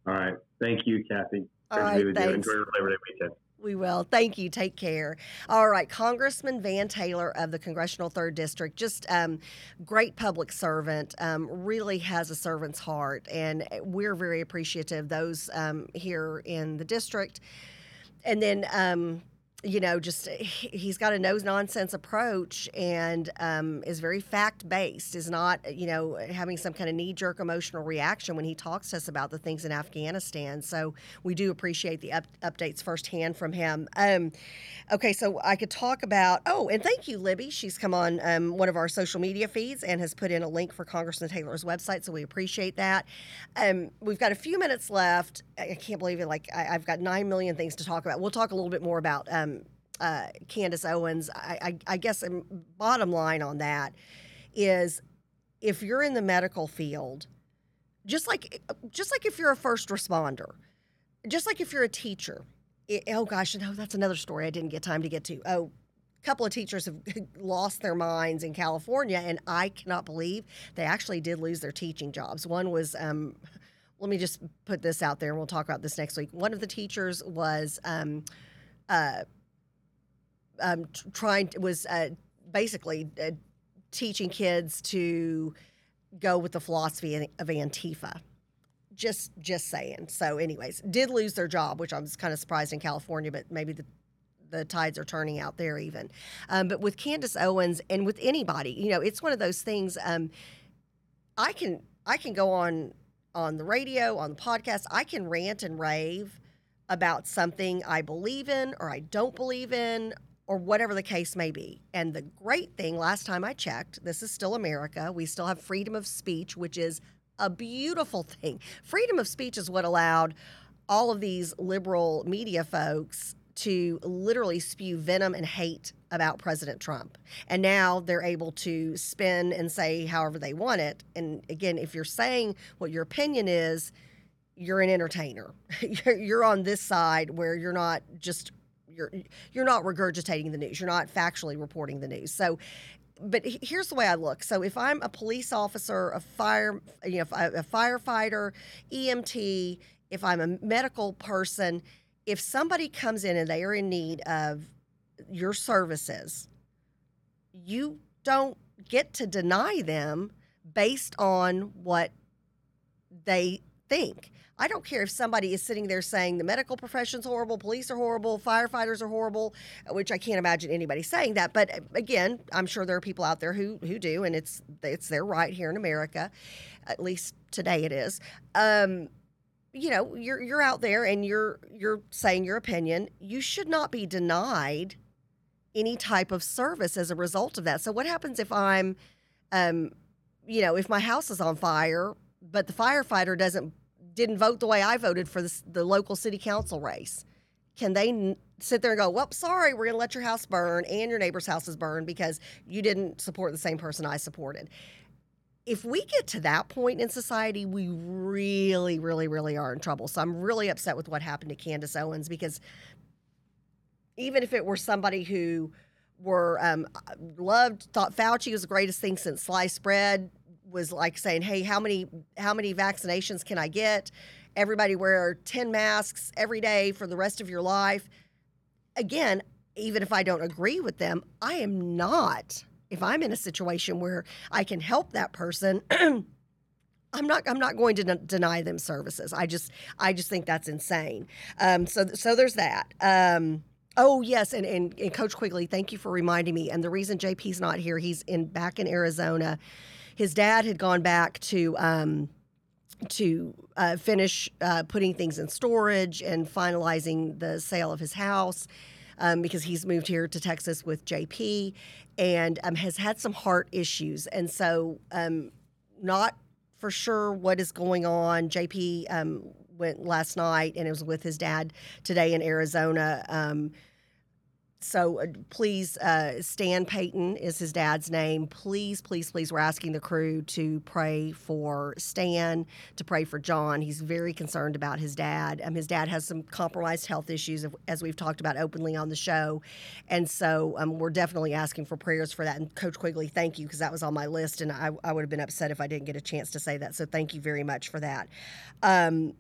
All right, thank you, Kathy. All right, be with you. thanks. Enjoy your Labor Day weekend. We will. Thank you. Take care. All right. Congressman Van Taylor of the Congressional Third District, just um, great public servant, um, really has a servant's heart. And we're very appreciative, those um, here in the district. And then, um, you know, just he- he's got a no nonsense approach and um, is very fact based, is not, you know, having some kind of knee jerk emotional reaction when he talks to us about the things in Afghanistan. So we do appreciate the up- updates firsthand from him. Um, okay, so I could talk about, oh, and thank you, Libby. She's come on um, one of our social media feeds and has put in a link for Congressman Taylor's website, so we appreciate that. Um, we've got a few minutes left. I can't believe it. Like, I, I've got nine million things to talk about. We'll talk a little bit more about um, uh, Candace Owens. I, I, I guess bottom line on that is if you're in the medical field, just like just like if you're a first responder, just like if you're a teacher. It, oh gosh, no, that's another story I didn't get time to get to. Oh, a couple of teachers have <laughs> lost their minds in California, and I cannot believe they actually did lose their teaching jobs. One was, um, let me just put this out there, and we'll talk about this next week. One of the teachers was um, uh, um, trying was uh, basically uh, teaching kids to go with the philosophy of Antifa. Just just saying. So, anyways, did lose their job, which I was kind of surprised in California, but maybe the the tides are turning out there even. Um, but with Candace Owens and with anybody, you know, it's one of those things. Um, I can I can go on on the radio, on the podcast. I can rant and rave about something I believe in or I don't believe in or whatever the case may be. And the great thing, last time I checked, this is still America. We still have freedom of speech, which is a beautiful <laughs> thing. Freedom of speech is what allowed all of these liberal media folks to literally spew venom and hate about President Trump. And now they're able to spin and say however they want it. And again, if you're saying what your opinion is, you're an entertainer. <laughs> you're, on this side where you're not just you're you're not regurgitating the news. You're not factually reporting the news. So but here's the way I look. So if I'm a police officer, a fire, you know, a firefighter, EMT, if I'm a medical person, if somebody comes in and they are in need of your services, you don't get to deny them based on what they think. I don't care if somebody is sitting there saying the medical profession's horrible, police are horrible, firefighters are horrible, which I can't imagine anybody saying that. But uh, again, I'm sure there are people out there who who do, and it's it's their right here in America. At least today it is. Um, you know, you're you're out there and you're you're saying your opinion. You should not be denied any type of service as a result of that. So what happens if I'm um, you know, if my house is on fire, but the firefighter doesn't didn't vote the way I voted for the, the local city council race, can they n- sit there and go, "Well, sorry, we're going to let your house burn and your neighbor's house is because you didn't support the same person I supported"? If we get to that point in society, we really, really, really are in trouble. So I'm really upset with what happened to Candace Owens because even if it were somebody who were um, loved, thought Fauci was the greatest thing since sliced bread. Was like saying, "Hey, how many how many vaccinations can I get? Everybody wear ten masks every day for the rest of your life." Again, even if I don't agree with them, I am not. If I'm in a situation where I can help that person. <clears throat> I'm not. I'm not going to de- deny them services. I just. I just think that's insane. Um, so. So there's that. Um, Oh yes, and, and and Coach Quigley, thank you for reminding me. And the reason JP's not here, he's in back in Arizona. His dad had gone back to um, to uh, finish uh, putting things in storage and finalizing the sale of his house um, because he's moved here to Texas with JP and um, has had some heart issues, and so um, not for sure what is going on. JP um, went last night and it was with his dad today in Arizona. So uh, please, uh, Stan Payton is his dad's name. Please, please, please, we're asking the crew to pray for Stan, to pray for John. He's very concerned about his dad. Um, his dad has some compromised health issues, as we've talked about openly on the show. And so um, we're definitely asking for prayers for that. And Coach Quigley, thank you, because that was on my list. And I, I, would have been upset if I didn't get a chance to say that. So thank you very much for that. Um,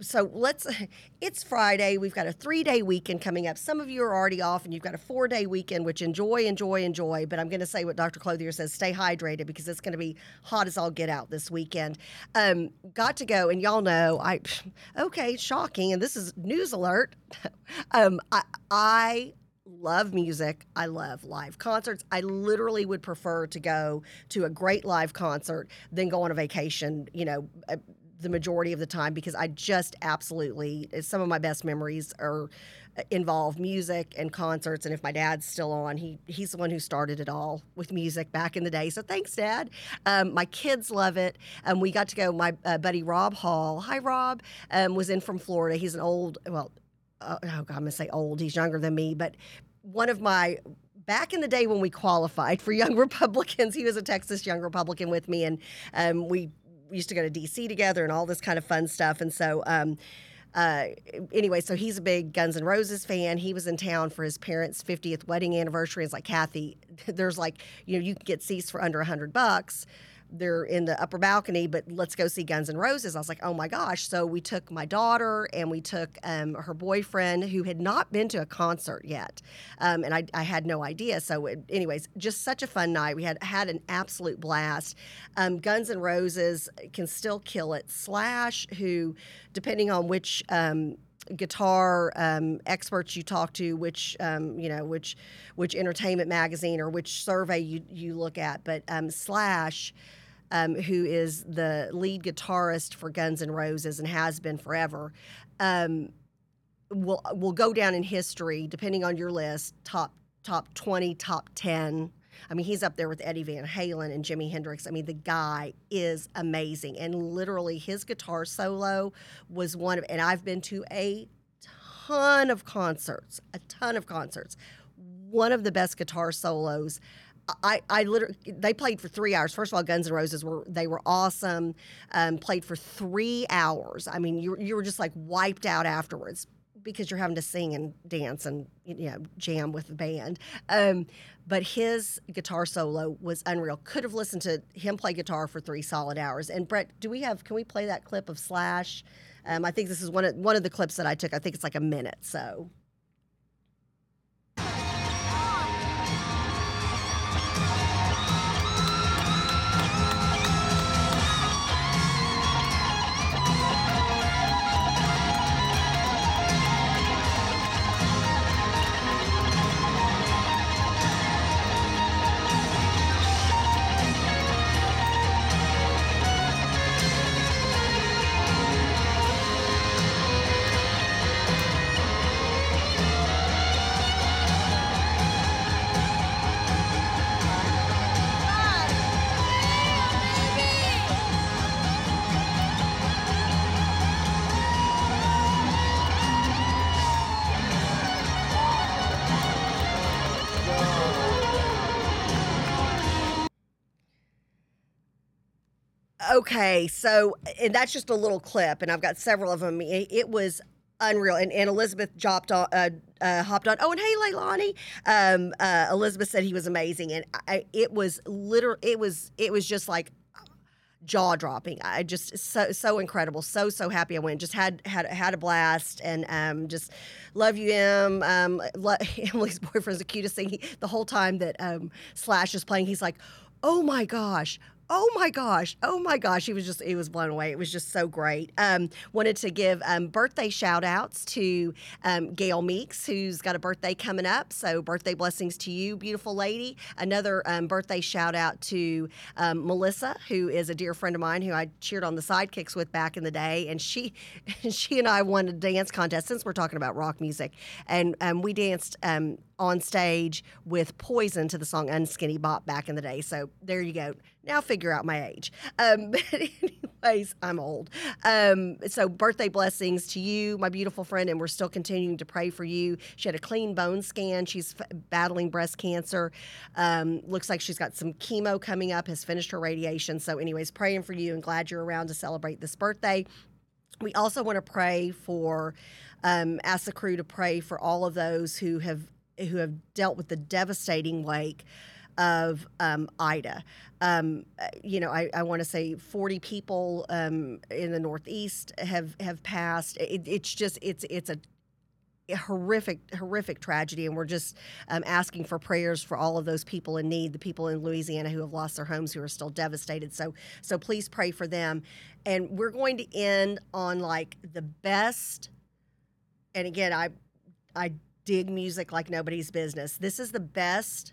so let's <laughs> it's friday. We've got a three day weekend coming up. Some of you are already off and you've got a four day weekend which enjoy enjoy enjoy. But i'm going to say what dr clothier says stay hydrated because it's going to be hot as all get out this weekend. Um, got to go and y'all know i <sighs> okay shocking and this is news alert. <laughs> Um, I, I love music. I love live concerts. I literally would prefer to go to a great live concert than go on a vacation, you know, uh, the majority of the time because I just absolutely some of my best memories are uh, involve music and concerts and if my dad's still on he he's the one who started it all with music back in the day. So thanks dad. Um, my kids love it. Um, we got to go my uh, buddy rob hall hi rob um, was in from florida. He's an old well uh, oh god i'm gonna say old. He's younger than me but one of my back in the day when we qualified for young republicans he was a texas young republican with me and um, we we used to go to DC together and all this kind of fun stuff. And so, um, uh, anyway, so he's a big Guns N' Roses fan. He was in town for his parents' 50th wedding anniversary. It's like Kathy, <laughs> there's like you know you can get seats for under a hundred bucks they're in the upper balcony, but let's go see Guns N' Roses. I was like, oh my gosh. So we took my daughter and we took um, her boyfriend who had not been to a concert yet. Um, and I, I, had no idea. So, it, anyways, just such a fun night. We had had an absolute blast. Um, Guns N' Roses can still kill it. Slash, who, depending on which um, guitar um, experts you talk to, which um, you know, which which entertainment magazine or which survey you you look at. But um, Slash um, who is the lead guitarist for Guns N' Roses and has been forever, um, will will go down in history depending on your list. Top top twenty, top ten. I mean, he's up there with Eddie Van Halen and Jimi Hendrix. I mean, the guy is amazing, and literally his guitar solo was one of. And I've been to a ton of concerts, a ton of concerts. One of the best guitar solos I, I literally they played for three hours. First of all, Guns N' Roses were they were awesome. Um, played for three hours. I mean, you you were just like wiped out afterwards because you're having to sing and dance and you know jam with the band. Um, but his guitar solo was unreal. Could have listened to him play guitar for three solid hours. And Brett, do we have? Can we play that clip of Slash? Um, I think this is one of one of the clips that I took. I think it's like a minute. So. Okay, so and that's just a little clip, and I've got several of them. It, it was unreal, and, and Elizabeth dropped on, uh, uh, hopped on. Oh, and hey, Leilani. Um, uh, Elizabeth said he was amazing, and I, it was literal. It was it was just like jaw dropping. I just so so incredible. So so happy I went. Just had had had a blast and um just love you, Em. Um, lo- <laughs> Emily's boyfriend's the cutest thing. He, the whole time that um Slash is playing, he's like, "Oh my gosh." Oh my gosh. Oh my gosh. He was just, he was blown away. It was just so great. Um, wanted to give um, birthday shout outs to um, Gail Meeks, who's got a birthday coming up. So, birthday blessings to you, beautiful lady. Another um, birthday shout out to um, Melissa, who is a dear friend of mine who I cheered on the sidekicks with back in the day. And she, <laughs> she and I won a dance contest since we're talking about rock music. And um, we danced on stage with Poison to the song Unskinny Bop back in the day. So there you go. Now figure out my age. Um, <laughs> but anyways, I'm old. Um, so birthday blessings to you, my beautiful friend, and we're still continuing to pray for you. She had a clean bone scan. She's f- battling breast cancer. Um, looks like she's got some chemo coming up. Has finished her radiation. So, anyways, praying for you and glad you're around to celebrate this birthday. We also want to pray for, um, ask the crew to pray for all of those who have who have dealt with the devastating wake of um, Ida. Um, you know, I, I want to say 40 people um, in the Northeast have have passed. It, it's just it's it's a horrific horrific tragedy and we're just um, asking for prayers for all of those people in need the people in louisiana who have lost their homes who are still devastated so so please pray for them and we're going to end on like the best and again i i dig music like nobody's business. This is the best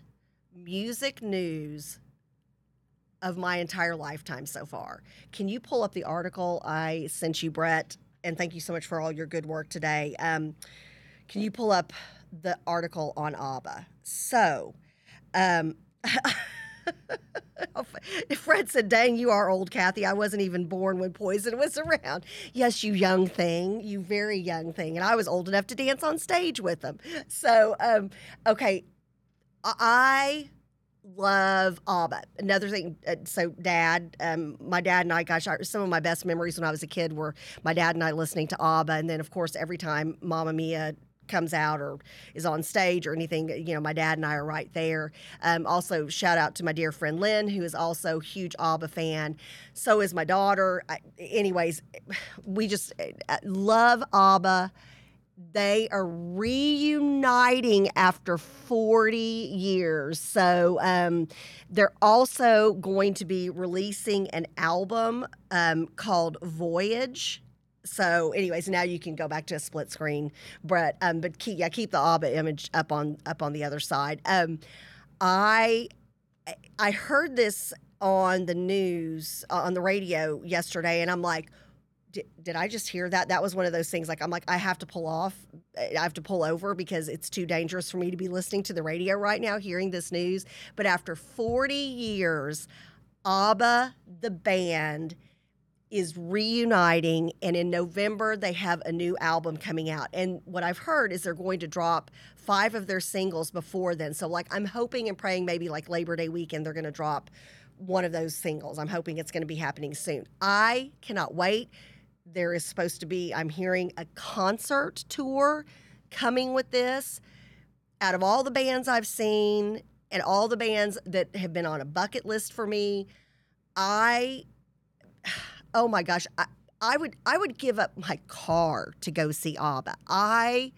music news of my entire lifetime so far. Can you pull up the article i sent you brett? And thank you so much for all your good work today. Um, can you pull up the article on ABBA? So, um, <laughs> Fred said, Dang, you are old, Kathy. I wasn't even born when Poison was around. Yes, you young thing, you very young thing. And I was old enough to dance on stage with them. So, um, okay, I love ABBA. Another thing, uh, so dad, um, my dad and I, gosh, some of my best memories when I was a kid were my dad and I listening to ABBA. And then, of course, every time Mamma Mia comes out or is on stage or anything, you know, my dad and I are right there. Um, also, shout out to my dear friend Lynn, who is also huge ABBA fan. So is my daughter. I, anyways, we just uh, love ABBA. They are reuniting after 40 years. So um, they're also going to be releasing an album um, called Voyage so anyways now you can go back to a split screen but um, but keep yeah keep the abba image up on up on the other side. Um, i i heard this on the news uh, on the radio yesterday and i'm like did, i just hear that? That was one of those things like i'm like i have to pull off i have to pull over because it's too dangerous for me to be listening to the radio right now hearing this news. But after 40 years abba the band is reuniting and in November they have a new album coming out. And what I've heard is they're going to drop five of their singles before then. So like I'm hoping and praying maybe like Labor Day weekend they're going to drop one of those singles. I'm hoping it's going to be happening soon. I cannot wait. There is supposed to be I'm hearing a concert tour coming with this. Out of all the bands I've seen and all the bands that have been on a bucket list for me, I oh my gosh, I, I would I would give up my car to go see ABBA. I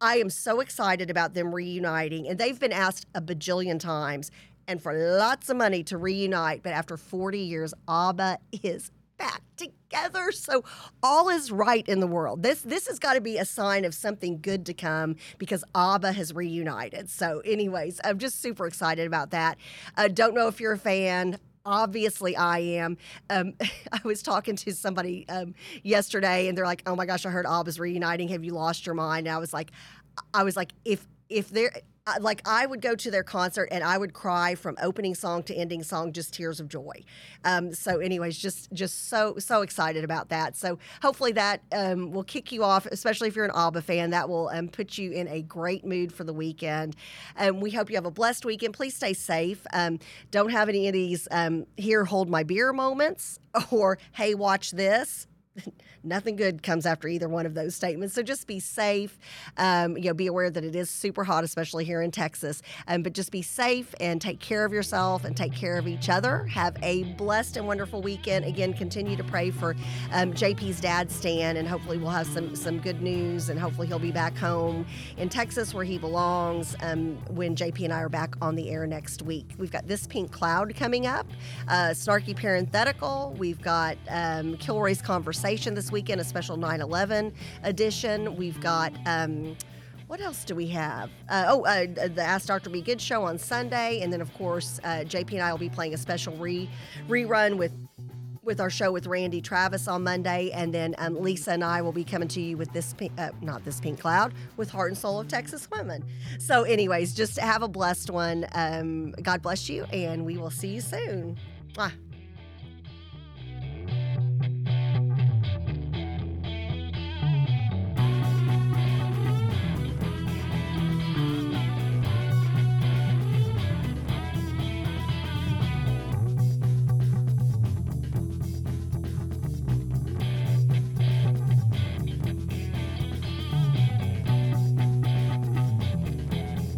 I am so excited about them reuniting, and they've been asked a bajillion times and for lots of money to reunite. But after 40 years, ABBA is back together. So all is right in the world. This this has got to be a sign of something good to come because ABBA has reunited. So, anyways, I'm just super excited about that. Uh, don't know if you're a fan obviously I am. Um, <laughs> I was talking to somebody um, yesterday, and they're like, "Oh my gosh, I heard ABBA's reuniting. Have you lost your mind?" And I was like, I was like, if if there like I would go to their concert and I would cry from opening song to ending song, just tears of joy. Um, so, anyways, just just so so excited about that. So, hopefully that um, will kick you off, especially if you're an ABBA fan. That will um, put you in a great mood for the weekend. And we hope you have a blessed weekend. Please stay safe. Um, don't have any of these um, here hold my beer moments <laughs> or hey watch this <laughs> nothing good comes after either one of those statements. So just be safe. Um, you know, be aware that it is super hot, especially here in Texas. Um, but just be safe and take care of yourself and take care of each other. Have a blessed and wonderful weekend. Again, continue to pray for um, JP's dad, Stan, and hopefully we'll have some some good news. And hopefully he'll be back home in Texas where he belongs um, when JP and I are back on the air next week. We've got this pink cloud coming up, uh, snarky parenthetical. We've got um, Kilroy's conversation this weekend, a special 9 11 edition. We've got. Um, what else do we have? Uh, oh, uh, the Ask Dr. Be Good show on Sunday, and then of course uh, JP and I will be playing a special re rerun with with our show with Randy Travis on Monday, and then um, Lisa and I will be coming to you with this pink, uh, not this pink cloud, with Heart and Soul of Texas Women. So, anyways, just have a blessed one. Um, God bless you, and we will see you soon. Mwah.